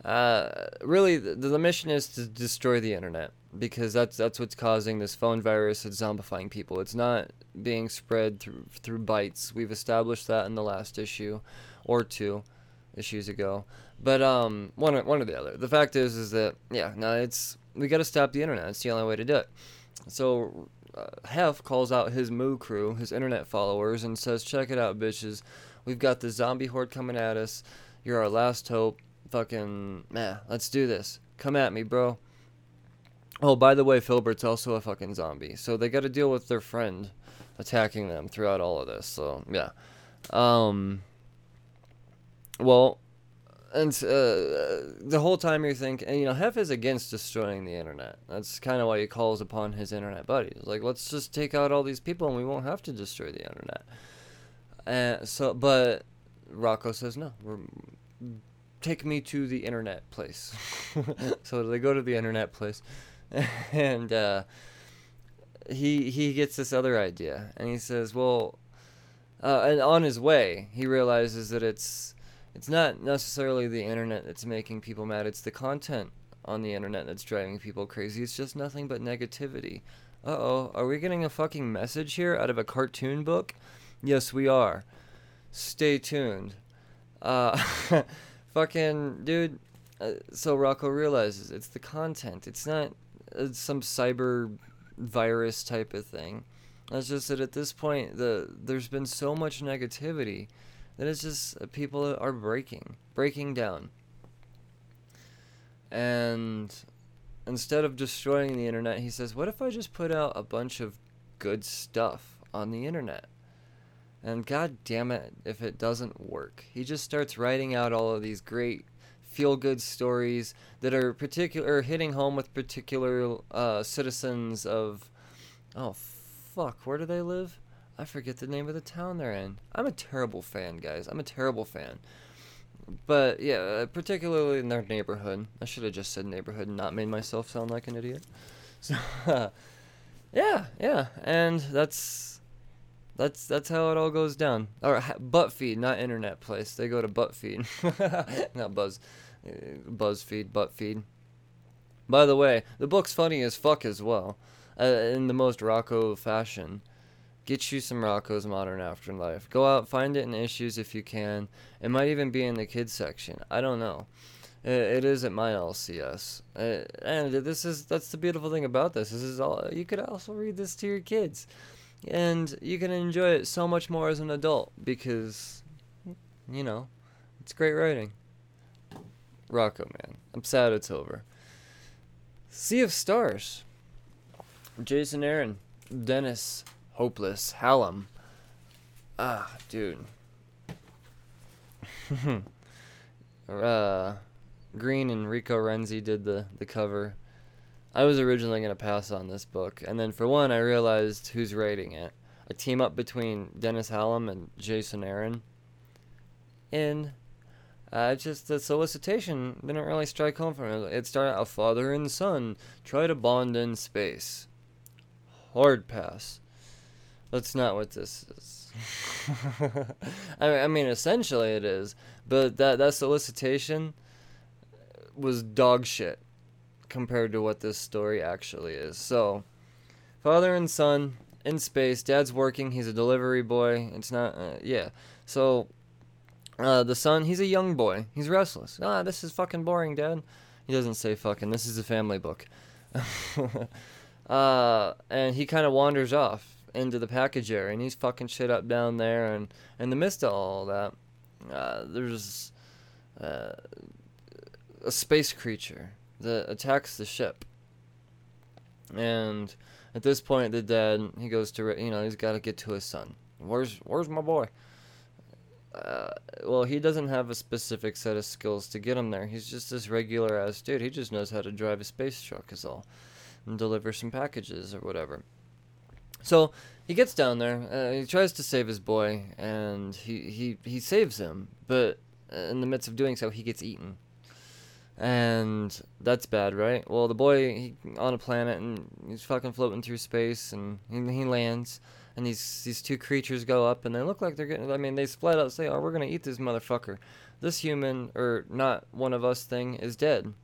Uh, really, the, the mission is to destroy the internet because that's that's what's causing this phone virus that's zombifying people. It's not being spread through through bytes. We've established that in the last issue or two issues ago. But um, one one or the other. The fact is, is that yeah, no, it's we got to stop the internet. It's the only way to do it. So uh, Hef calls out his Moo crew, his internet followers, and says, "Check it out, bitches. We've got the zombie horde coming at us. You're our last hope. Fucking man, let's do this. Come at me, bro." Oh, by the way, Filburt's also a fucking zombie, so they got to deal with their friend attacking them throughout all of this. So yeah, um, well, and uh, the whole time you're thinking, you know, Hef is against destroying the internet. That's kind of why he calls upon his internet buddies. Like, let's just take out all these people and we won't have to destroy the internet. And so, but Rocko says no. Take me to the internet place. so they go to the internet place, and uh, he he gets this other idea, and he says, well, uh, and on his way, he realizes that it's it's not necessarily the internet that's making people mad, it's the content on the internet that's driving people crazy. It's just nothing but negativity. Uh oh, are we getting a fucking message here out of a cartoon book? Yes, we are. Stay tuned. Uh, fucking, dude. Uh, so Rocko realizes it's the content. It's not some cyber virus type of thing. It's just that at this point, the there's been so much negativity that it's just uh, people are breaking, breaking down. And instead of destroying the internet, he says, What if I just put out a bunch of good stuff on the internet? And god damn it if it doesn't work. He just starts writing out all of these great feel good stories that are particular hitting home with particular uh, citizens of oh fuck, where do they live? I forget the name of the town they're in. I'm a terrible fan, guys. I'm a terrible fan. But yeah, uh, particularly in their neighborhood. I should have just said neighborhood and not made myself sound like an idiot. So, yeah, yeah, and that's that's that's how it all goes down. Or butt feed, not internet place. They go to butt feed, not buzz, uh, BuzzFeed, butt feed. By the way, the book's funny as fuck as well, uh, in the most Rocko fashion. Get you some Rocko's Modern Afterlife. Go out, find it in issues if you can. It might even be in the kids section. I don't know. It, it is at my LCS, uh, and this is that's the beautiful thing about this. This is all you could also read this to your kids, and you can enjoy it so much more as an adult because, you know, it's great writing. Rocko, man, I'm sad it's over. Sea of Stars. Jason Aaron, Dennis Hopeless. Hallum. Ah, dude. uh, Green and Rico Renzi did the, the cover. I was originally going to pass on this book. And then for one, I realized who's writing it. A team up between Dennis Hallum and Jason Aaron. And uh, just the solicitation didn't really strike home for me. It started a father and son try to bond in space. Hard pass. That's not what this is. I, mean, essentially it is, but that that solicitation was dog shit compared to what this story actually is. So, father and son in space. Dad's working. He's a delivery boy. It's not. Uh, yeah. So, uh, the son. He's a young boy. He's restless. Ah, this is fucking boring, Dad. He doesn't say fucking. This is a family book. uh, and he kind of wanders off into the package area, and he's fucking shit up down there. And in the midst of all that, uh, there's uh, a space creature that attacks the ship. And at this point, the dad he goes to you know he's got to get to his son. Where's where's my boy? Uh, well, he doesn't have a specific set of skills to get him there. He's just this regular ass dude. He just knows how to drive a space truck, is all, and deliver some packages or whatever. So he gets down there. Uh, he tries to save his boy, and he he he saves him. But in the midst of doing so, he gets eaten, and that's bad, right? Well, the boy he, on a planet, and he's fucking floating through space, and he, he lands and these these two creatures go up and they look like they're getting I mean they split out say, "Oh, we're to eat this motherfucker." This human or not one of us thing is dead.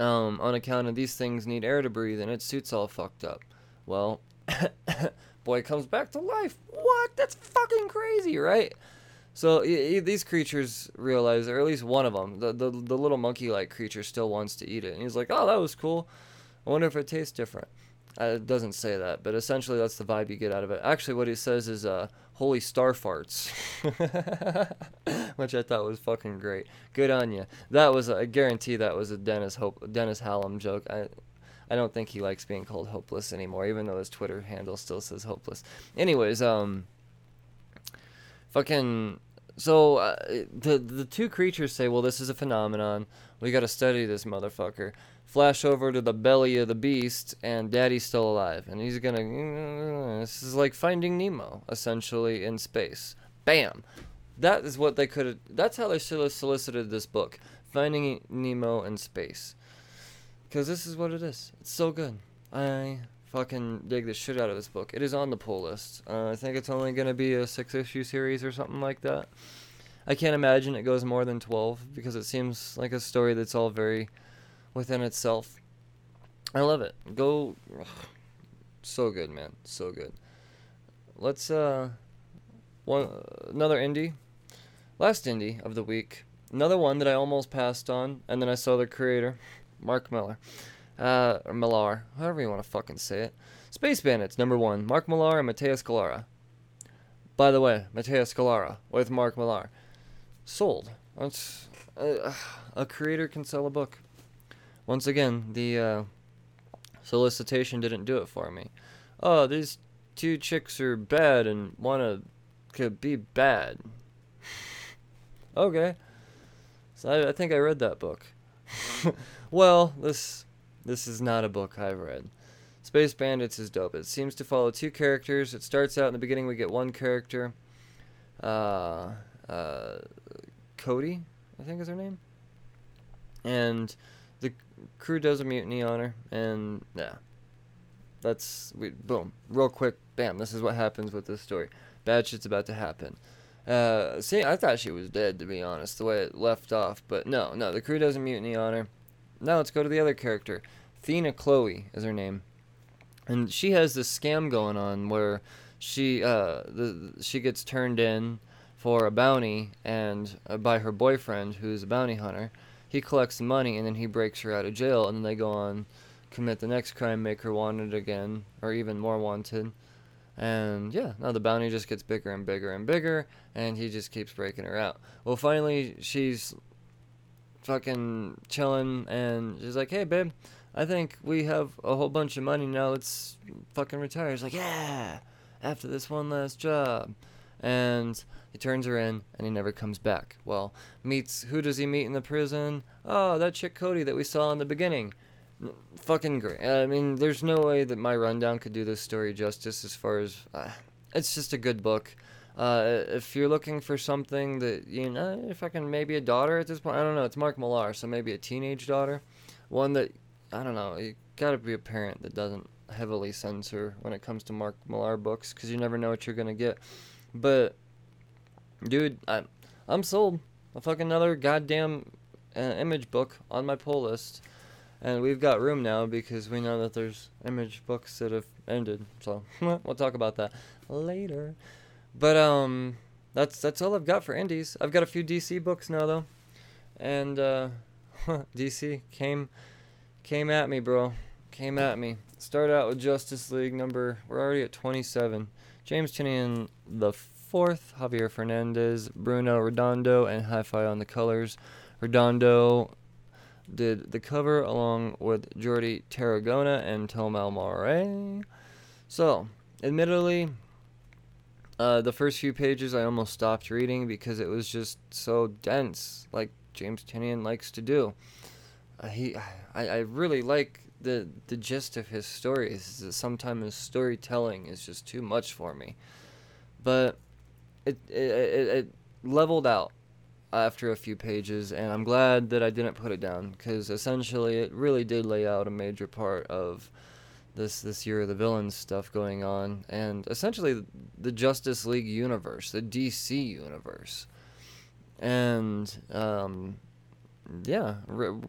Um, on account of these things need air to breathe and its suit's all fucked up. Well, boy comes back to life. What? That's fucking crazy, right? So these creatures realize, or at least one of them, the, the, the little monkey-like creature still wants to eat it. And he's like, oh, that was cool. I wonder if it tastes different. Uh, it doesn't say that, but essentially that's the vibe you get out of it. Actually, what he says is uh, "Holy star farts," which I thought was fucking great. Good on you. That was I guarantee that was a Dennis Hope Dennis Hallum joke. I I don't think he likes being called hopeless anymore, even though his Twitter handle still says hopeless. Anyways, um, fucking. So uh, the the two creatures say, "Well, this is a phenomenon. We got to study this motherfucker." flash over to the belly of the beast, and Daddy's still alive, and he's gonna. This is like Finding Nemo, essentially in space. Bam. That is what they could. That's how they should have solicited this book, Finding Nemo in space. Because this is what it is. It's so good. I fucking dig the shit out of this book. It is on the pull list. Uh, I think it's only gonna be a six issue series or something like that. I can't imagine it goes more than 12 because it seems like a story that's all very within itself. I love it. Go. Ugh, so good, man. So good. Let's uh, one another indie. Last indie of the week. Another one that I almost passed on, and then I saw the creator, Mark Miller, uh, or Millar, however you want to fucking say it. Space Bandits number one. Mark Millar and Matteo Scalera. By the way, Matteo Scalera with Mark Millar. Sold. That's uh, a creator can sell a book. Once again, the uh, solicitation didn't do it for me. Oh, these two chicks are bad and wanna could be bad. okay. So I, I think I read that book. well, this this is not a book I've read. Space Bandits is dope. It seems to follow two characters. It starts out in the beginning. We get one character, uh, uh, Cody, I think is her name, and the crew does a mutiny on her, and yeah, that's we boom, real quick, bam. This is what happens with this story. Bad shit's about to happen. Uh, see, I thought she was dead to be honest, the way it left off, but no, no, the crew does a mutiny on her. Now let's go to the other character. Thena Chloe is her name, and she has this scam going on where she uh the she gets turned in for a bounty and uh, by her boyfriend who's a bounty hunter. He collects the money and then he breaks her out of jail and then they go on commit the next crime make her wanted again or even more wanted. And yeah now the bounty just gets bigger and bigger and bigger and he just keeps breaking her out. Well finally she's fucking chilling and she's like hey babe i think we have a whole bunch of money now let's fucking retire he's like yeah after this one last job and he turns her in and he never comes back. Well, meets who does he meet in the prison? Oh, that chick Cody that we saw in the beginning. Fucking great. I mean, there's no way that my rundown could do this story justice as far as. Uh, it's just a good book. Uh, if you're looking for something that, you know, if I can maybe a daughter at this point, I don't know. It's Mark Millar, so maybe a teenage daughter. One that, I don't know, you gotta be a parent that doesn't heavily censor when it comes to Mark Millar books because you never know what you're gonna get. But dude, I'm I'm sold. A fucking another goddamn uh, image book on my pull list, and we've got room now because we know that there's image books that have ended. So we'll talk about that later. But um, that's that's all I've got for indies. I've got a few DC books now though, and uh, DC came came at me, bro. Came at me. Start out with Justice League number. We're already at 27. James Tynion the fourth, Javier Fernandez, Bruno Redondo, and Hi-Fi on the colors. Redondo did the cover along with Jordi Tarragona and Tom Almare. So, admittedly, Uh, the first few pages I almost stopped reading because it was just so dense, like James Tynion likes to do. Uh, he, I, I really like the the gist of his stories. Sometimes his storytelling is just too much for me, but it it, it, it leveled out after a few pages, and I'm glad that I didn't put it down because essentially it really did lay out a major part of this this year of the villains stuff going on, and essentially the Justice League universe, the DC universe, and um, yeah,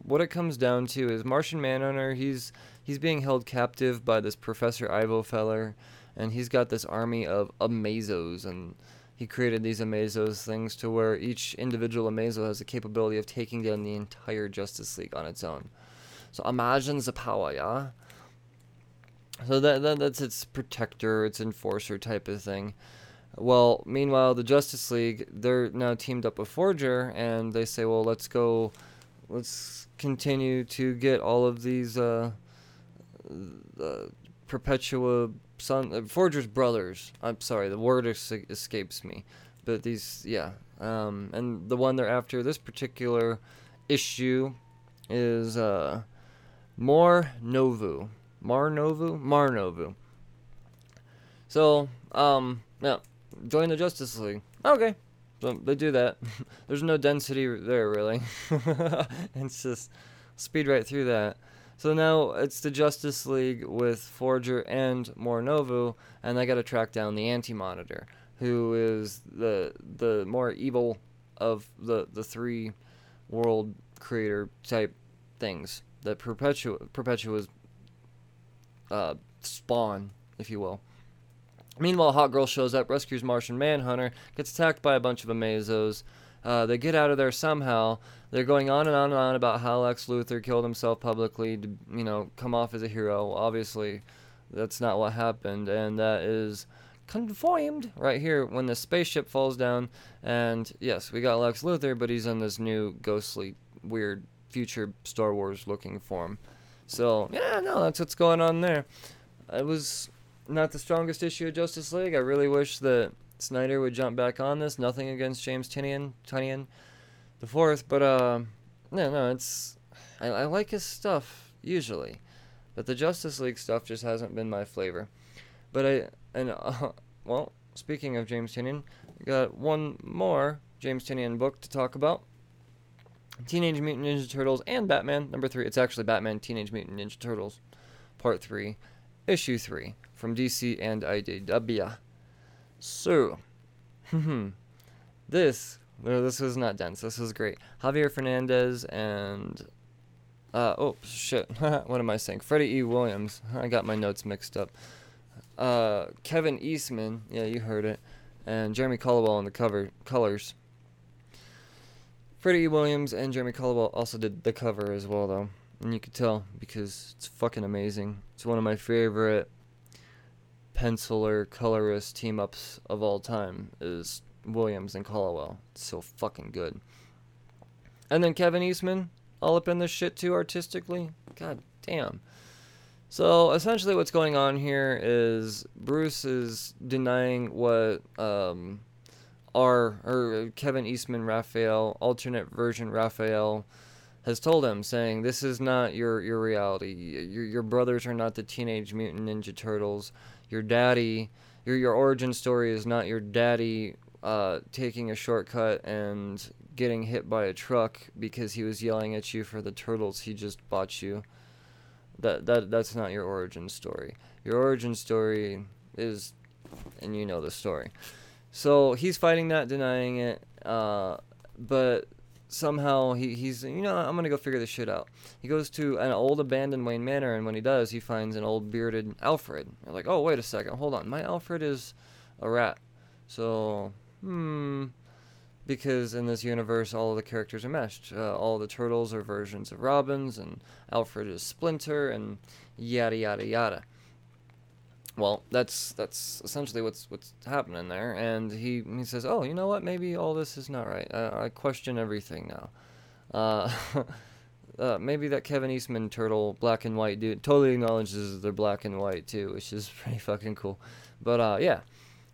what it comes down to is Martian Manhunter. He's he's being held captive by this Professor Ivo feller, and he's got this army of Amazos, and he created these Amazos things to where each individual Amazo has the capability of taking down the entire Justice League on its own. So imagine the power, yeah. So that, that that's its protector, its enforcer type of thing. Well, meanwhile, the Justice League they're now teamed up with Forger, and they say, well, let's go, let's continue to get all of these uh, Perpetua son uh, Forger's brothers. I'm sorry, the word es- escapes me, but these yeah, um, and the one they're after this particular issue is uh, More Novu. Mar Novu? Marnovu. So, um, yeah, join the Justice League. Okay. So they do that. There's no density there, really. it's just speed right through that. So now it's the Justice League with Forger and Mar Novu, and they got to track down the Anti Monitor, who is the the more evil of the the three world creator type things that Perpetua Perpetua's uh, spawn, if you will. Meanwhile, Hawkgirl shows up, rescues Martian Manhunter, gets attacked by a bunch of Amazos. Uh, they get out of there somehow. They're going on and on and on about how Lex Luthor killed himself publicly to, you know, come off as a hero. Obviously, that's not what happened, and that is confirmed right here when the spaceship falls down. And yes, we got Lex Luthor, but he's in this new ghostly, weird future Star Wars looking form. So yeah, no, that's what's going on there. It was not the strongest issue of Justice League. I really wish that Snyder would jump back on this. Nothing against James Tynion, Tynion, the fourth, but uh, no, no, it's I, I like his stuff usually, but the Justice League stuff just hasn't been my flavor. But I and uh, well, speaking of James Tynion, got one more James Tynion book to talk about. Teenage Mutant Ninja Turtles and Batman number three. It's actually Batman Teenage Mutant Ninja Turtles, part three, issue three from DC and IDW. So, this no, this was not dense. This was great. Javier Fernandez and uh, oh shit, what am I saying? Freddie E. Williams. I got my notes mixed up. Uh, Kevin Eastman. Yeah, you heard it. And Jeremy Colwell on the cover colors. Freddie. Williams and Jeremy Colwell also did the cover as well, though. And you could tell because it's fucking amazing. It's one of my favorite penciler colorist team ups of all time is Williams and Colwell. It's so fucking good. And then Kevin Eastman, all up in this shit too artistically. God damn. So essentially, what's going on here is Bruce is denying what um, our or Kevin Eastman Raphael, alternate version Raphael, has told him, saying, "This is not your your reality. Your your brothers are not the Teenage Mutant Ninja Turtles. Your daddy, your your origin story is not your daddy uh, taking a shortcut and getting hit by a truck because he was yelling at you for the turtles he just bought you. That that that's not your origin story. Your origin story is, and you know the story. So he's fighting that, denying it, uh, but somehow he, he's you know I'm gonna go figure this shit out. He goes to an old abandoned Wayne Manor, and when he does, he finds an old bearded Alfred. You're like, oh wait a second, hold on, my Alfred is a rat. So hmm, because in this universe, all the characters are meshed. Uh, all the turtles are versions of Robins, and Alfred is Splinter, and yada yada yada. Well, that's that's essentially what's what's happening there, and he he says, "Oh, you know what? Maybe all this is not right. I, I question everything now." Uh, uh, maybe that Kevin Eastman turtle, black and white dude, totally acknowledges they're black and white too, which is pretty fucking cool. But uh, yeah,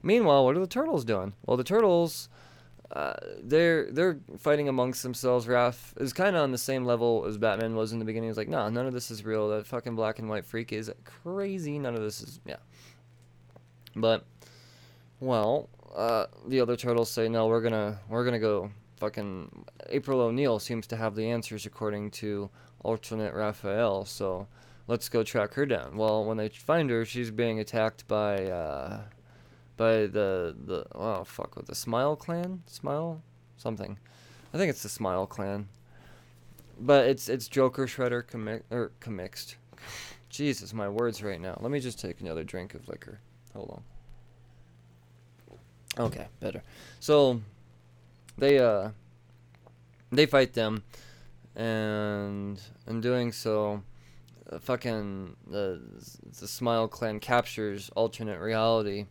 Meanwhile, what are the turtles doing? Well, the turtles, uh, they're they're fighting amongst themselves. Raph is kind of on the same level as Batman was in the beginning. He's like, nah, none of this is real. That fucking black and white freak is crazy. None of this is yeah. But, well, uh, the other turtles say, no, we're gonna we're gonna go. Fucking April O'Neil seems to have the answers according to alternate Raphael. So let's go track her down. Well, when they find her, she's being attacked by uh, by the the oh fuck with the Smile Clan, Smile, something. I think it's the Smile Clan. But it's it's Joker, Shredder, commi- or commixed. Jesus, my words right now. Let me just take another drink of liquor. Hold on. Okay, better. So they uh they fight them and in doing so uh, fucking the the Smile Clan captures alternate reality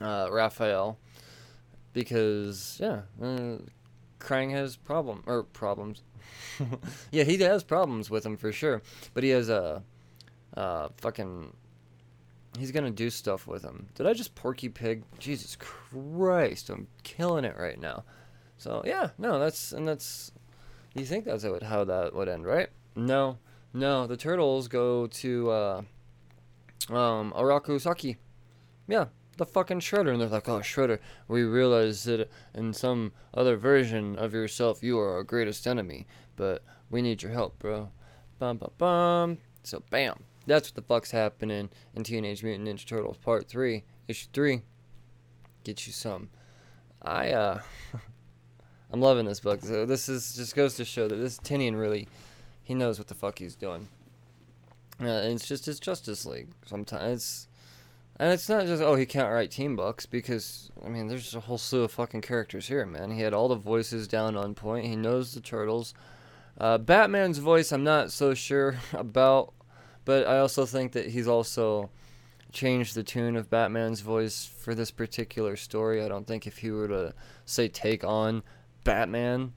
uh, Raphael because yeah, uh, Krang has problem or problems. yeah, he has problems with him for sure, but he has a uh, uh, fucking. He's gonna do stuff with him. Did I just Porky Pig? Jesus Christ, I'm killing it right now. So yeah, no, that's and that's. You think that's how that would end, right? No, no. The turtles go to uh, um, Oroku Saki. Yeah, the fucking Shredder. And they're like, oh, Shredder, we realize that in some other version of yourself, you are our greatest enemy, but we need your help, bro. Bum, bum, bum. So, bam. That's what the fuck's happening in Teenage Mutant Ninja Turtles Part 3, Issue 3. Get you some. I, uh, I'm loving this book. So this is just goes to show that this Tynion really, he knows what the fuck he's doing. Uh, and it's just his Justice League. Sometimes and it's not just, oh, he can't write team books, because, I mean, there's a whole slew of fucking characters here, man. He had all the voices down on point. He knows the turtles. Uh, Batman's voice, I'm not so sure about, but I also think that he's also changed the tune of Batman's voice for this particular story. I don't think if he were to, say, take on Batman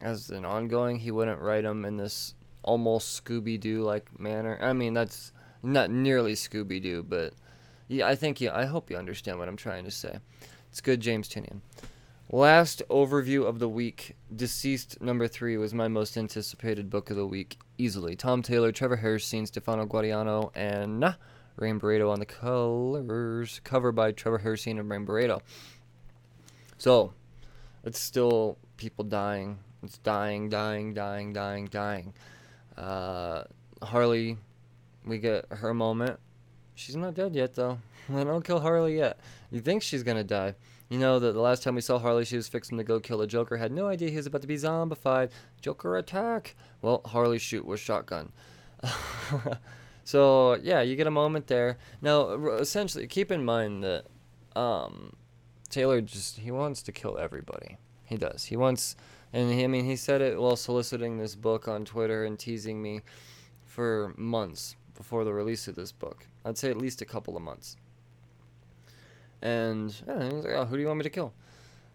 as an ongoing, he wouldn't write him in this almost Scooby Doo like manner. I mean, that's not nearly Scooby Doo, but yeah, I think you. I hope you understand what I'm trying to say. It's good, James Tynion. Last overview of the week. DCeased number three was my most anticipated book of the week, easily. Tom Taylor, Trevor Hairsine, Stefano Gaudiano, and Rain Beredo on the colors. Cover by Trevor Hairsine and Rain Beredo. So, it's still people dying. It's dying, dying, dying, dying, dying. Uh, Harley, we get her moment She's not dead yet, though. I don't kill Harley yet. You think she's gonna die. You know that the last time we saw Harley, she was fixing to go kill a Joker. Had no idea he was about to be zombified. Joker attack. Well, Harley shoot with shotgun. so yeah, you get a moment there. Now, essentially, keep in mind that um, Taylor just he wants to kill everybody. He does. He wants, and he, I mean, he said it while soliciting this book on Twitter and teasing me for months before the release of this book. I'd say at least a couple of months. And yeah, like, "Oh, who do you want me to kill?"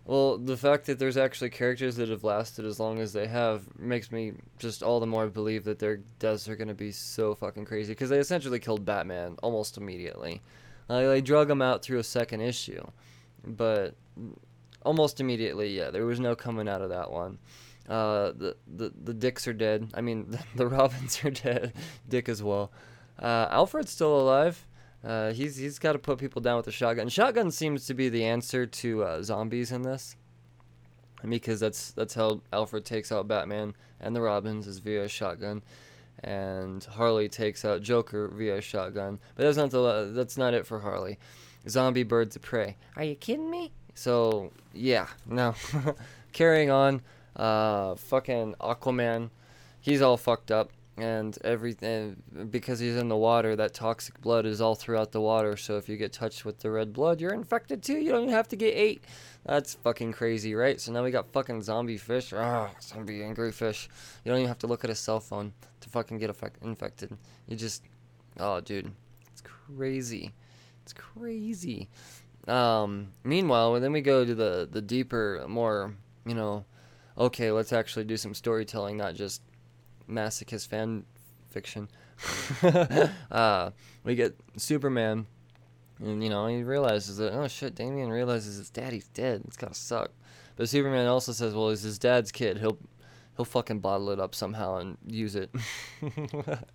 Well, the fact that there's actually characters that have lasted as long as they have makes me just all the more believe that their deaths are gonna be so fucking crazy. Because they essentially killed Batman almost immediately. Uh, they drug him out through a second issue, but almost immediately, yeah, there was no coming out of that one. Uh, the, the the Dicks are dead. I mean, the, the Robins are dead. Dick as well. Uh, Alfred's still alive. Uh, he's he's got to put people down with a shotgun. Shotgun seems to be the answer to uh, zombies in this, because that's that's how Alfred takes out Batman and the Robins is via shotgun, and Harley takes out Joker via shotgun. But that's not the that's not it for Harley. Zombie birds of prey. Are you kidding me? So yeah, no. Carrying on uh, fucking Aquaman, he's all fucked up, and everything because he's in the water. That toxic blood is all throughout the water. So if you get touched with the red blood, you're infected too. You don't even have to get ate. That's fucking crazy, right? So now we got fucking zombie fish. Ah, zombie angry fish. You don't even have to look at a cell phone to fucking get effect- infected. You just, oh, dude, it's crazy. It's crazy. Um, meanwhile, then we go to the the deeper, more you know, okay, let's actually do some storytelling, not just masochist fan fiction. uh, we get Superman And you know, he realizes that oh shit, Damian realizes his daddy's dead. It's gotta suck. But Superman also says, well, he's his dad's kid. He'll he'll fucking bottle it up somehow and use it.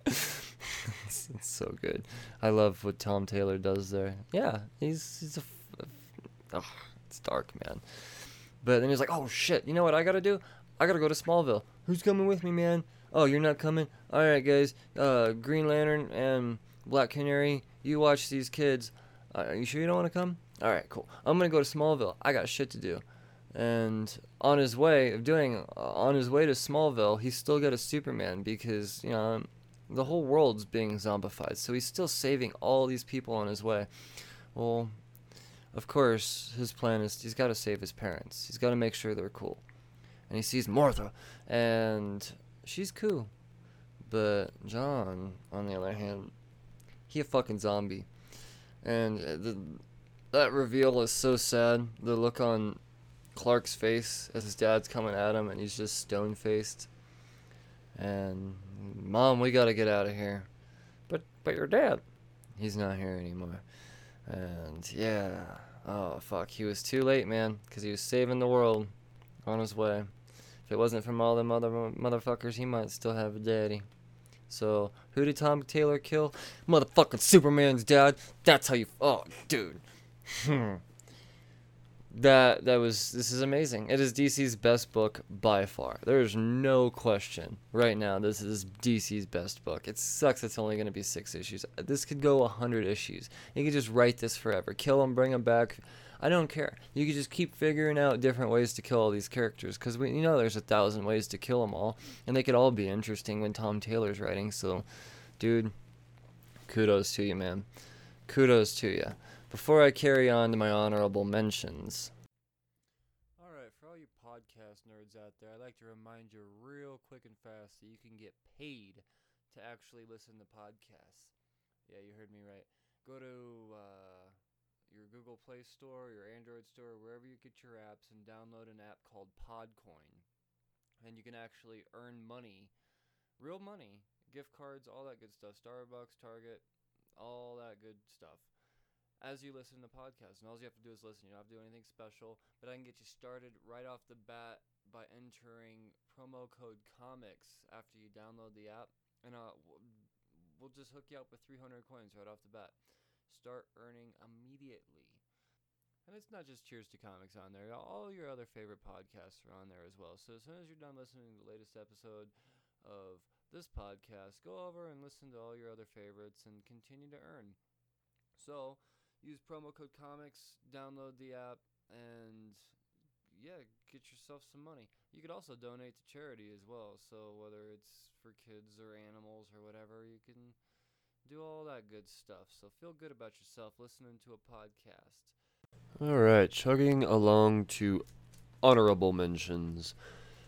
it's, it's, so good. I love what Tom Taylor does there. Yeah, he's he's a. Oh, it's dark, man. But then he's like, oh shit, you know what I gotta do? I gotta go to Smallville. Who's coming with me, man? Oh, you're not coming? Alright, guys. Uh, Green Lantern and Black Canary, you watch these kids. Uh, are you sure you don't want to come? Alright, cool. I'm gonna go to Smallville. I got shit to do. And on his way of doing, uh, on his way to Smallville, he's still got a Superman because, you know, the whole world's being zombified. So he's still saving all these people on his way. Well, of course, his plan is he's got to save his parents. He's got to make sure they're cool. And he sees Martha, and she's cool. But John, on the other hand, he a fucking zombie. And uh, the, that reveal is so sad. The look on Clark's face as his dad's coming at him, and he's just stone faced. And mom, we gotta get out of here. But but your dad, he's not here anymore. And yeah, oh fuck, he was too late, man, because he was saving the world on his way. If it wasn't from all the other motherfuckers, he might still have a daddy. So, who did Tom Taylor kill? Motherfucking Superman's dad. That's how you. Oh, dude. Hmm. that that was this is amazing. It is DC's best book by far. There is no question right now. This is DC's best book. It sucks. It's only going to be six issues. This could go a hundred issues. You could just write this forever. Kill him, bring him back. I don't care. You could just keep figuring out different ways to kill all these characters because we you know there's a thousand ways to kill them all, and they could all be interesting when Tom Taylor's writing. So, dude, kudos to you, man. Kudos to you. Before I carry on to my honorable mentions. Alright, for all you podcast nerds out there, I'd like to remind you real quick and fast that you can get paid to actually listen to podcasts. Yeah, you heard me right. Go to uh, your Google Play Store, your Android Store, wherever you get your apps, and download an app called Podcoin. And you can actually earn money, real money, gift cards, all that good stuff. Starbucks, Target, all that good stuff as you listen to podcasts. And all you have to do is listen. You don't have to do anything special, but I can get you started right off the bat by entering promo code comics after you download the app, and uh, we'll just hook you up with 300 coins right off the bat. Start earning immediately. And it's not just Cheers to Comics on there. All your other favorite podcasts are on there as well. So as soon as you're done listening to the latest episode of this podcast, go over and listen to all your other favorites and continue to earn. So, use promo code comics, download the app, and yeah, get yourself some money. You could also donate to charity as well. So whether it's for kids or animals or whatever, you can do all that good stuff. So feel good about yourself listening to a podcast. All right, chugging along to honorable mentions.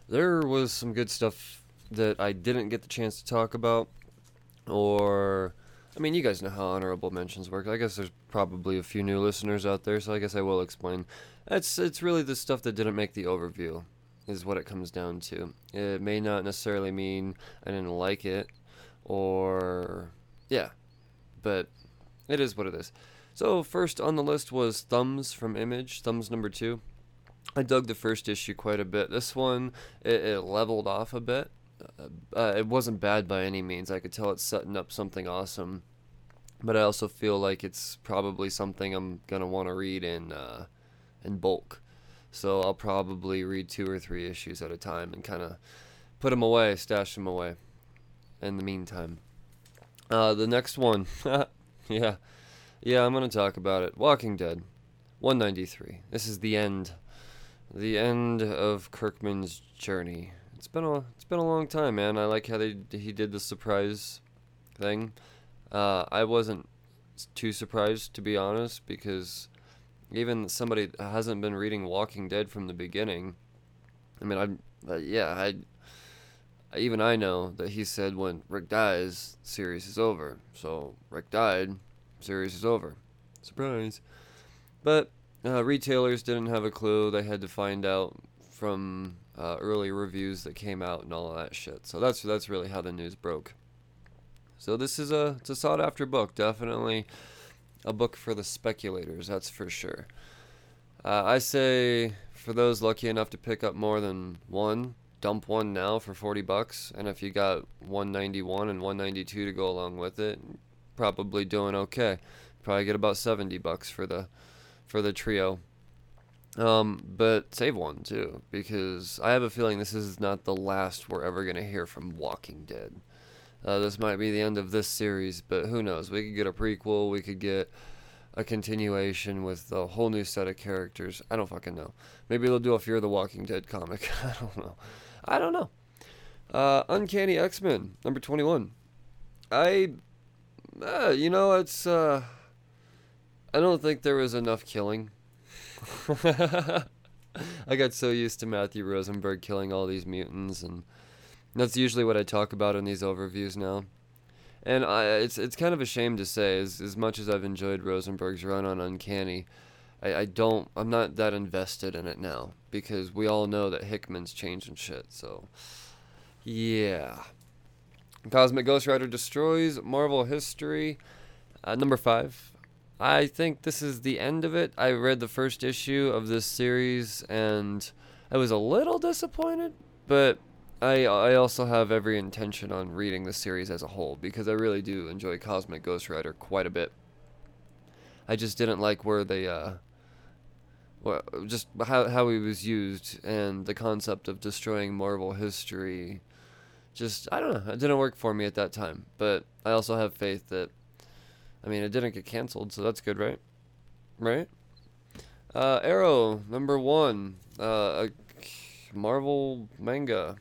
There was some good stuff that I didn't get the chance to talk about or I mean, you guys know how honorable mentions work. I guess there's probably a few new listeners out there, so I guess I will explain. It's it's really the stuff that didn't make the overview, is what it comes down to. It may not necessarily mean I didn't like it, or yeah, but it is what it is. So first on the list was Thumbs from Image, Thumbs number two. I dug the first issue quite a bit. This one it, it leveled off a bit. Uh, uh, it wasn't bad by any means. I could tell it's setting up something awesome but I also feel like it's probably something I'm gonna want to read in uh, in bulk. So I'll probably read two or three issues at a time and kind of put them away, stash them away. In the meantime, uh, the next one, yeah, yeah, I'm gonna talk about it. Walking Dead, 193. This is the end, the end of Kirkman's journey. It's been a it's been a long time, man. I like how they he did the surprise thing. Uh, I wasn't too surprised to be honest because even somebody hasn't been reading Walking Dead from the beginning. I mean, I'm uh, yeah, I even I know that he said when Rick dies, series is over. So Rick died, series is over. Surprise. But uh, retailers didn't have a clue. They had to find out from uh, early reviews that came out and all that shit. So that's that's really how the news broke. So this is a it's a sought after book. Definitely a book for the speculators, that's for sure. Uh, I say for those lucky enough to pick up more than one, dump one now for 40 bucks, and if you got 191 and 192 to go along with it, probably doing okay. Probably get about 70 bucks for the for the trio. Um, but save one too, because I have a feeling this is not the last we're ever gonna hear from Walking Dead. Uh, this might be the end of this series, but who knows? We could get a prequel. We could get a continuation with a whole new set of characters. I don't fucking know. Maybe they'll do a Fear of the Walking Dead comic. I don't know. I don't know. Uh, Uncanny X Men number twenty one. I, uh, you know, it's. Uh, I don't think there was enough killing. I got so used to Matthew Rosenberg killing all these mutants, and that's usually what I talk about in these overviews now. And I, it's it's kind of a shame to say, as as much as I've enjoyed Rosenberg's run on Uncanny, I, I don't I'm not that invested in it now because we all know that Hickman's changing shit. So, yeah. Cosmic Ghost Rider destroys Marvel history. Uh, number five. I think this is the end of it. I read the first issue of this series and I was a little disappointed, but I I also have every intention on reading the series as a whole because I really do enjoy Cosmic Ghost Rider quite a bit. I just didn't like where they uh well, just how how he was used and the concept of destroying Marvel history. Just I don't know, it didn't work for me at that time. But I also have faith that I mean it didn't get canceled, so that's good, right? Right? Uh, Aero number one, uh, a Marvel manga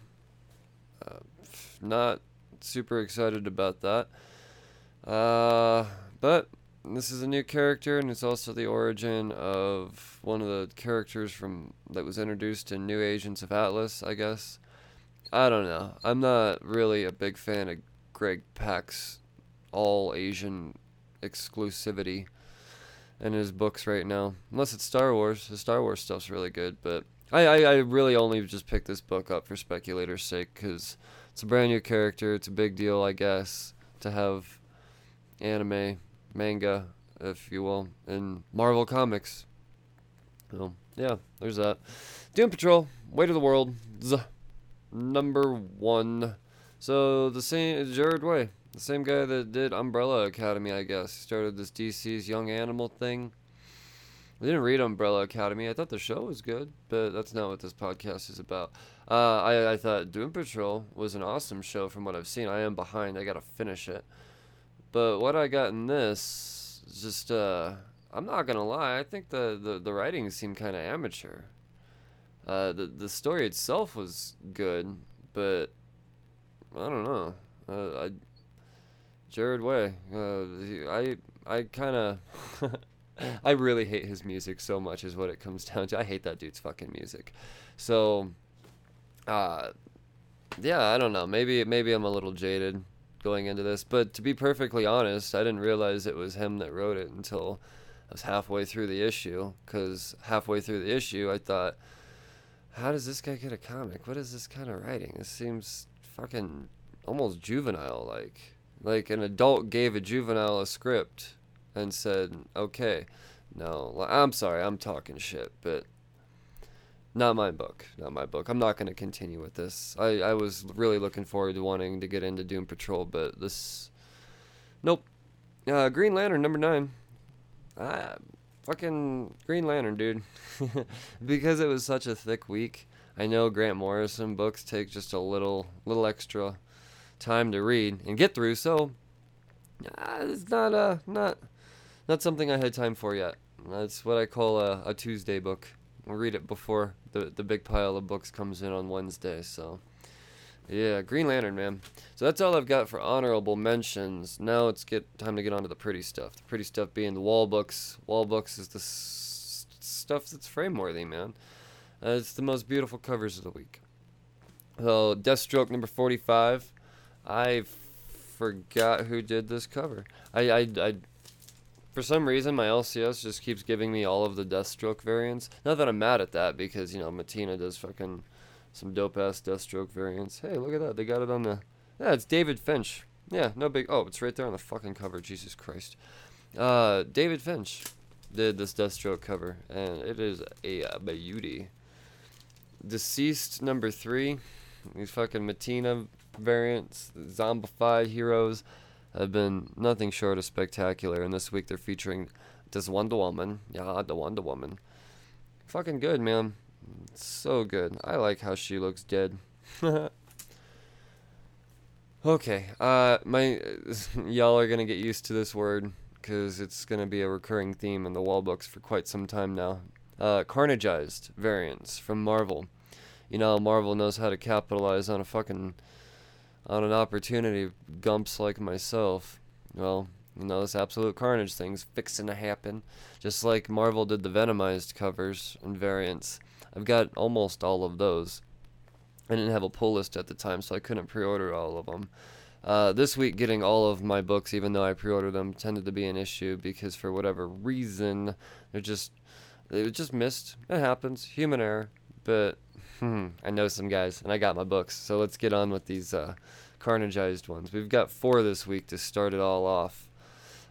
not super excited about that. Uh, but this is a new character, and it's also the origin of one of the characters from that was introduced in New Agents of Atlas, I guess. I don't know. I'm not really a big fan of Greg Pak's all Asian exclusivity in his books right now, unless it's Star Wars. The Star Wars stuff's really good, but I, I, I really only just picked this book up for speculators' sake because it's a brand new character. It's a big deal, I guess, to have anime, manga, if you will, in Marvel Comics. So, yeah, there's that. Doom Patrol, Weight of the World, number one. So, the same, Gerard Way, the same guy that did Umbrella Academy, I guess. He started this DC's Young Animal thing. I didn't read Umbrella Academy. I thought the show was good, but that's not what this podcast is about. Uh, I, I thought Doom Patrol was an awesome show from what I've seen. I am behind. I got to finish it. But what I got in this, is just, uh, I'm not to lie. I think the, the, the writing seemed kind of amateur. Uh, the, the story itself was good, but I don't know. Uh, I, Gerard Way, uh, I, I kind of. I really hate his music so much, is what it comes down to. I hate that dude's fucking music. So, uh, yeah, I don't know. Maybe maybe I'm a little jaded going into this, but to be perfectly honest, I didn't realize it was him that wrote it until I was halfway through the issue. Because halfway through the issue, I thought, how does this guy get a comic? What is this kind of writing? This seems fucking almost juvenile like. Like an adult gave a juvenile a script and said, okay, no, I'm sorry, I'm talking shit, but not my book. Not my book. I'm not going to continue with this. I, I was really looking forward to wanting to get into Doom Patrol, but this. Nope. Uh, Green Lantern, number nine. Ah, fucking Green Lantern, dude. because it was such a thick week. I know Grant Morrison books take just a little, little extra time to read and get through, so uh, it's not, uh, not not something I had time for yet. That's what I call a, a Tuesday book. I'll read it before the, the big pile of books comes in on Wednesday. So, yeah, Green Lantern, man. So that's all I've got for honorable mentions. Now it's get time to get on to the pretty stuff. The pretty stuff being the wall books. Wall books is the s- stuff that's frame worthy, man. Uh, it's the most beautiful covers of the week. So, Deathstroke number 45. I forgot who did this cover. I, I, I for some reason, my LCS just keeps giving me all of the Deathstroke variants. Not that I'm mad at that, because, you know, Mattina does fucking some dope-ass Deathstroke variants. Hey, look at that. They got it on the... Yeah, it's David Finch. Yeah, no big... Oh, it's right there on the fucking cover. Jesus Christ. Uh, David Finch did this Deathstroke cover, and it is a beauty. DCeased number three, these fucking Mattina variants, zombified heroes, have been nothing short of spectacular. And this week they're featuring this Wonder Woman. Yeah, the Wonder Woman. Fucking good, man. So good. I like how she looks dead. okay, uh, my y'all are gonna get used to this word because it's gonna be a recurring theme in the wall books for quite some time now. Uh, carnageized variants from Marvel. You know, Marvel knows how to capitalize on a fucking on an opportunity. Gumps like myself. Well, you know, this absolute carnage thing's fixing to happen. Just like Marvel did the Venomized covers and variants. I've got almost all of those. I didn't have a pull list at the time, so I couldn't pre-order all of them. Uh, this week, getting all of my books, even though I pre-ordered them, tended to be an issue because for whatever reason, they're just they just missed. It happens, human error. But hmm, I know some guys, and I got my books. So let's get on with these uh, carnageized ones. We've got four this week to start it all off.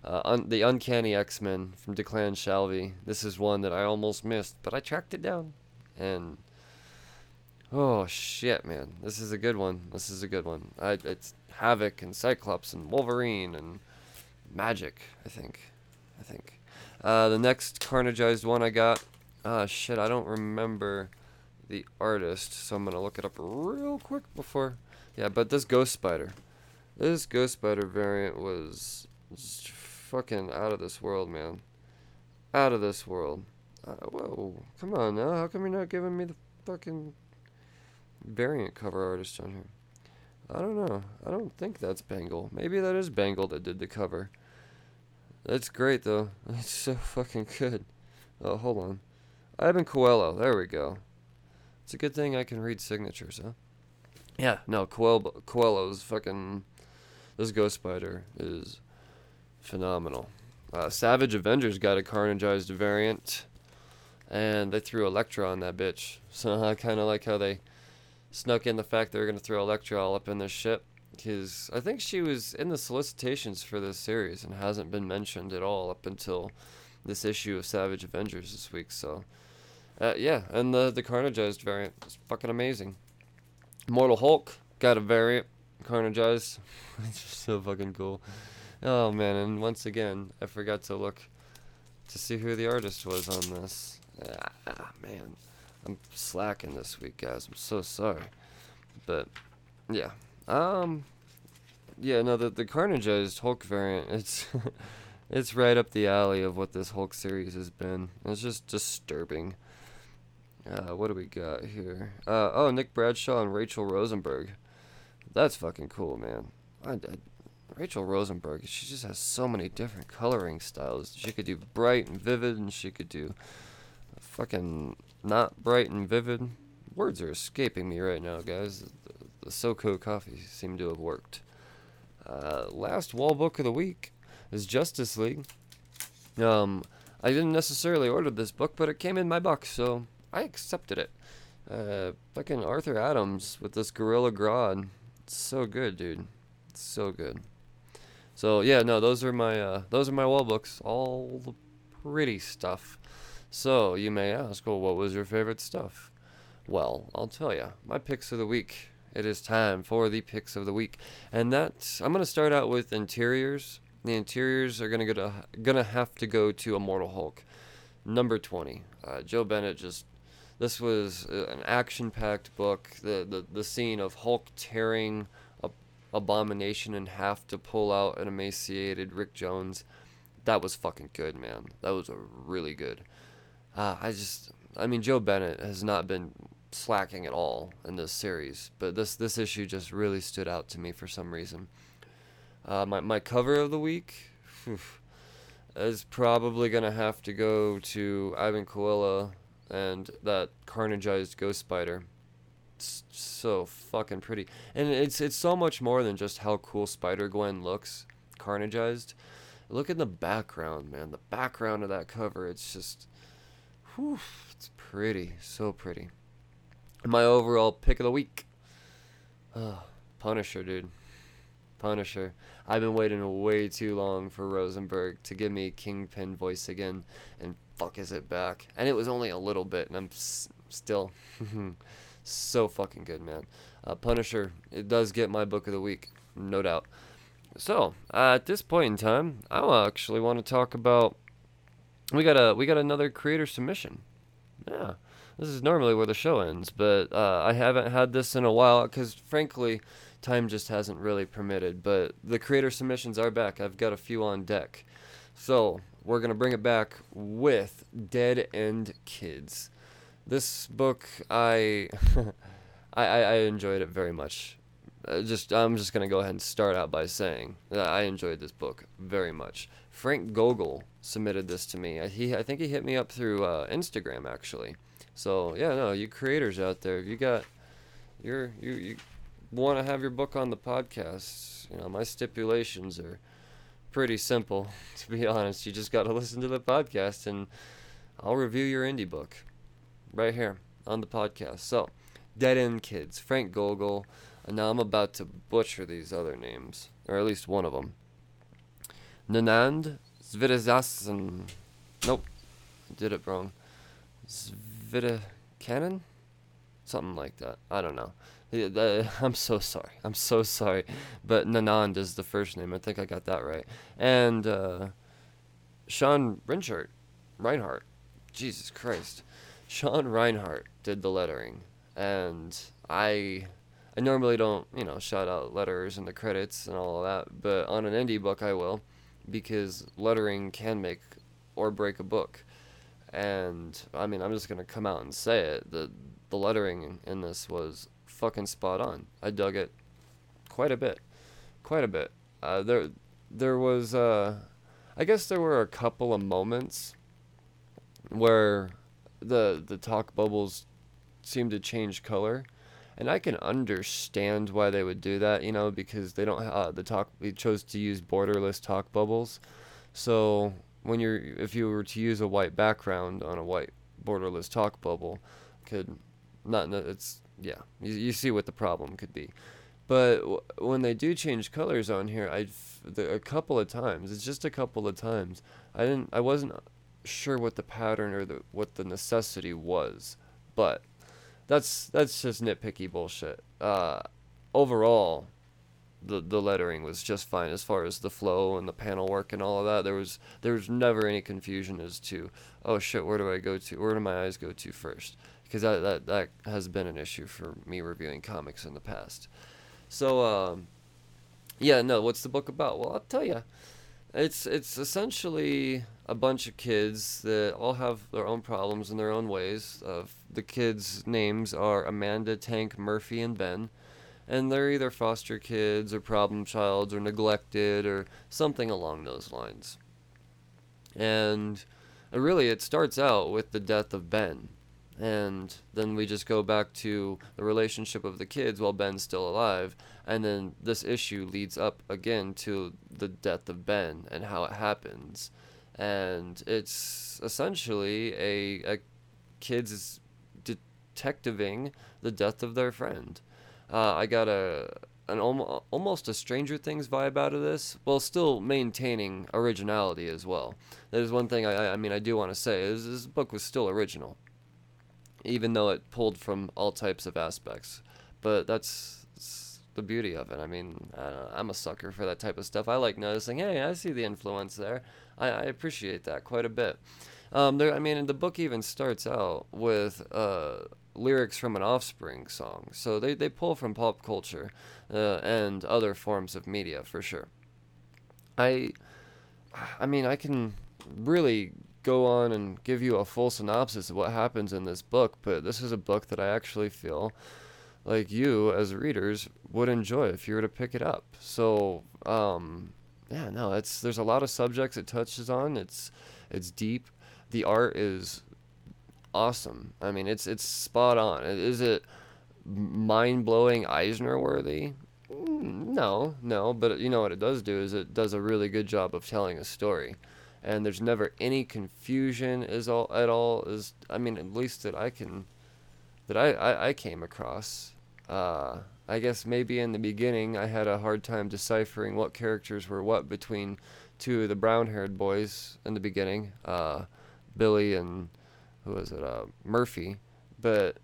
Uh, un- the Uncanny X Men from Declan Shalvey. This is one that I almost missed, but I tracked it down, and oh shit, man, this is a good one. This is a good one. I, it's Havoc and Cyclops and Wolverine and Magik. I think, I think. Uh, the next Carnageized one I got. Ah, shit, I don't remember the artist, so I'm gonna look it up real quick before. Yeah, but this Ghost Spider, this Ghost Spider variant was fucking out of this world, man. Out of this world. Uh, whoa, come on now. How come you're not giving me the fucking variant cover artist on here? I don't know. I don't think that's Bengal. Maybe that is Bengal that did the cover. That's great though. That's so fucking good. Oh, hold on. Ivan Coelho. There we go. It's a good thing I can read signatures, huh? Yeah, no, Coelho, Coelho's fucking. This Ghost Spider is phenomenal. Uh, Savage Avengers got a carnageized variant, and they threw Elektra on that bitch. So I kind of like how they snuck in the fact they were going to throw Elektra all up in this shit. Because I think she was in the solicitations for this series and hasn't been mentioned at all up until this issue of Savage Avengers this week. So, uh, yeah, and the the carnageized variant is fucking amazing. Mortal Hulk got a variant carnageized. it's just so fucking cool. Oh man, and once again, I forgot to look to see who the artist was on this. Ah, man, I'm slacking this week, guys. I'm so sorry, but yeah, um, yeah, no, the the carnageized Hulk variant, it's it's right up the alley of what this Hulk series has been. It's just disturbing. Uh, what do we got here? Uh, oh, Nick Bradshaw and Rachel Rosenberg. That's fucking cool, man. I, I, Rachel Rosenberg, she just has so many different coloring styles. She could do bright and vivid, and she could do fucking not bright and vivid. Words are escaping me right now, guys. The, the SoCo coffee seemed to have worked. Uh, last wall book of the week is Justice League. Um, I didn't necessarily order this book, but it came in my box, so I accepted it. Uh, fucking Arthur Adams with this Gorilla Grodd. It's so good, dude. It's so good. So yeah, no, those are my uh, those are my wall books. All the pretty stuff. So you may ask, well, what was your favorite stuff? Well, I'll tell you. My picks of the week. It is time for the picks of the week, and that I'm gonna start out with interiors. The interiors are gonna go to, gonna have to go to Immortal Hulk, number 20. Uh, Joe Bennett just this was an action-packed book. The, the the scene of Hulk tearing a Abomination in half to pull out an emaciated Rick Jones. That was fucking good, man. That was really good. Uh, I just, I mean, Joe Bennett has not been slacking at all in this series, but this this issue just really stood out to me for some reason. Uh, my my cover of the week whew, is probably gonna have to go to Ivan Coelho and that carnageized ghost spider. It's so fucking pretty, and it's it's so much more than just how cool Spider Gwen looks, carnageized. Look at the background, man. The background of that cover, it's just, whew, it's pretty, so pretty. My overall pick of the week, oh, Punisher, dude. Punisher. I've been waiting way too long for Rosenberg to give me Kingpin voice again, and fuck is it back? And it was only a little bit, and I'm s- still so fucking good, man. Uh, Punisher, it does get my book of the week, no doubt. So uh, at this point in time, I actually want to talk about. We got a we got another creator submission. Yeah, this is normally where the show ends, but uh, I haven't had this in a while because frankly, time just hasn't really permitted. But the creator submissions are back. I've got a few on deck, so we're gonna bring it back with Dead End Kids. This book, I, I, I enjoyed it very much. Uh, just I'm just gonna go ahead and start out by saying that I enjoyed this book very much. Frank Gogol submitted this to me. I, he I think he hit me up through uh, Instagram actually. So yeah, no, you creators out there, if you got you're you you want to have your book on the podcast, you know my stipulations are pretty simple. To be honest, you just got to listen to the podcast and I'll review your indie book right here on the podcast. So, Dead End Kids, Frank Gogol. Now I'm about to butcher these other names, or at least one of them. Nanand Svidazasan. Nope, did it wrong. Svidakanen? Something like that. I don't know. I'm so sorry. I'm so sorry. But Nanand is the first name. I think I got that right. And uh, Sean Reinhardt. Reinhardt. Jesus Christ. Sean Reinhardt did the lettering. And I I normally don't, you know, shout out letters in the credits and all of that, but on an indie book I will because lettering can make or break a book. And I mean, I'm just going to come out and say it. The the lettering in this was fucking spot on. I dug it quite a bit. Quite a bit. Uh, there there was uh I guess there were a couple of moments where the the talk bubbles seemed to change color and I can understand why they would do that, you know, because they don't uh, the talk we chose to use borderless talk bubbles. So when you're if you were to use a white background on a white borderless talk bubble, could not it's yeah you, you see what the problem could be. But w- when they do change colors on here, I a couple of times it's just a couple of times I didn't I wasn't sure what the pattern or the what the necessity was, but that's that's just nitpicky bullshit. Uh, overall, the the lettering was just fine as far as the flow and the panel work and all of that. There was there was never any confusion as to oh shit where do I go to where do my eyes go to first because that that that has been an issue for me reviewing comics in the past. So um, yeah no what's the book about? Well I'll tell you. It's it's essentially a bunch of kids that all have their own problems in their own ways. Uh, the kids' names are Amanda, Tank, Murphy, and Ben, and they're either foster kids or problem childs or neglected or something along those lines. And uh, really, it starts out with the death of Ben, and then we just go back to the relationship of the kids while Ben's still alive, and then this issue leads up again to the death of Ben and how it happens, and it's essentially a, a kids detectiving the death of their friend. Uh, I got a an almo- almost a Stranger Things vibe out of this, while still maintaining originality as well. That is one thing I, I mean I do want to say is this book was still original even though it pulled from all types of aspects. But that's, that's the beauty of it. I mean, I am a sucker for that type of stuff. I like noticing, hey, I see the influence there. I, I appreciate that quite a bit. Um, there, I mean, the book even starts out with uh, lyrics from an Offspring song, so they, they pull from pop culture uh, and other forms of media for sure. I, I mean, I can really go on and give you a full synopsis of what happens in this book, but this is a book that I actually feel like you as readers would enjoy if you were to pick it up. So, um, yeah, no, it's there's a lot of subjects it touches on. It's it's deep. The art is awesome. I mean, it's it's spot on. Is it mind blowing Eisner worthy? No, no, but you know what it does do is it does a really good job of telling a story and there's never any confusion is all at all is I mean at least that I can that I I, I came across uh, I guess maybe in the beginning I had a hard time deciphering what characters were what between two of the brown-haired boys in the beginning, uh, Billy and who was it, uh, Murphy. But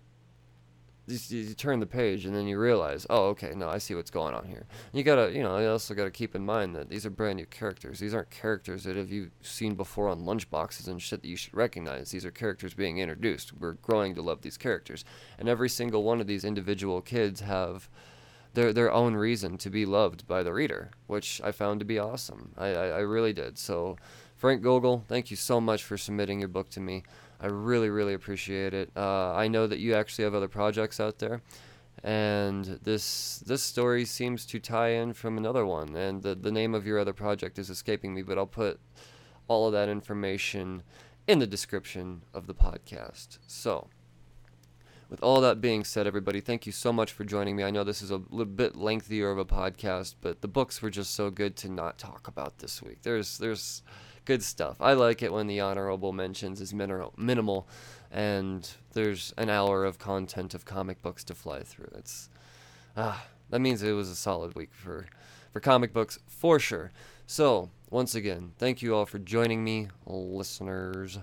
you, you turn the page and then you realize, oh, okay, no, I see what's going on here. You gotta, you know, you also gotta keep in mind that these are brand new characters. These aren't characters that have you seen before on lunchboxes and shit that you should recognize. These are characters being introduced. We're growing to love these characters, and every single one of these individual kids have their their own reason to be loved by the reader, which I found to be awesome. I I, I really did. So, Frank Gogol, thank you so much for submitting your book to me. I really, really appreciate it. Uh, I know that you actually have other projects out there, and this this story seems to tie in from another one. And the the name of your other project is escaping me, but I'll put all of that information in the description of the podcast. So. With all that being said, everybody, thank you so much for joining me. I know this is a little bit lengthier of a podcast, but the books were just so good to not talk about this week. There's there's good stuff. I like it when the honorable mentions is mineral, minimal and there's an hour of content of comic books to fly through. It's ah, that means it was a solid week for for comic books for sure. So, once again, thank you all for joining me, listeners.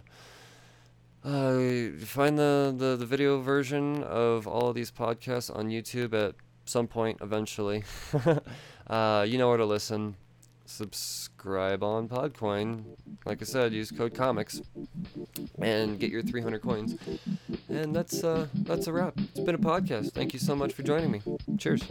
Uh, find the, the, the video version of all of these podcasts on YouTube at some point eventually. uh, you know where to listen subscribe on Podcoin. Like I said, use code comics and get your 300 coins. And that's uh, that's a wrap. It's been a podcast. Thank you so much for joining me. Cheers.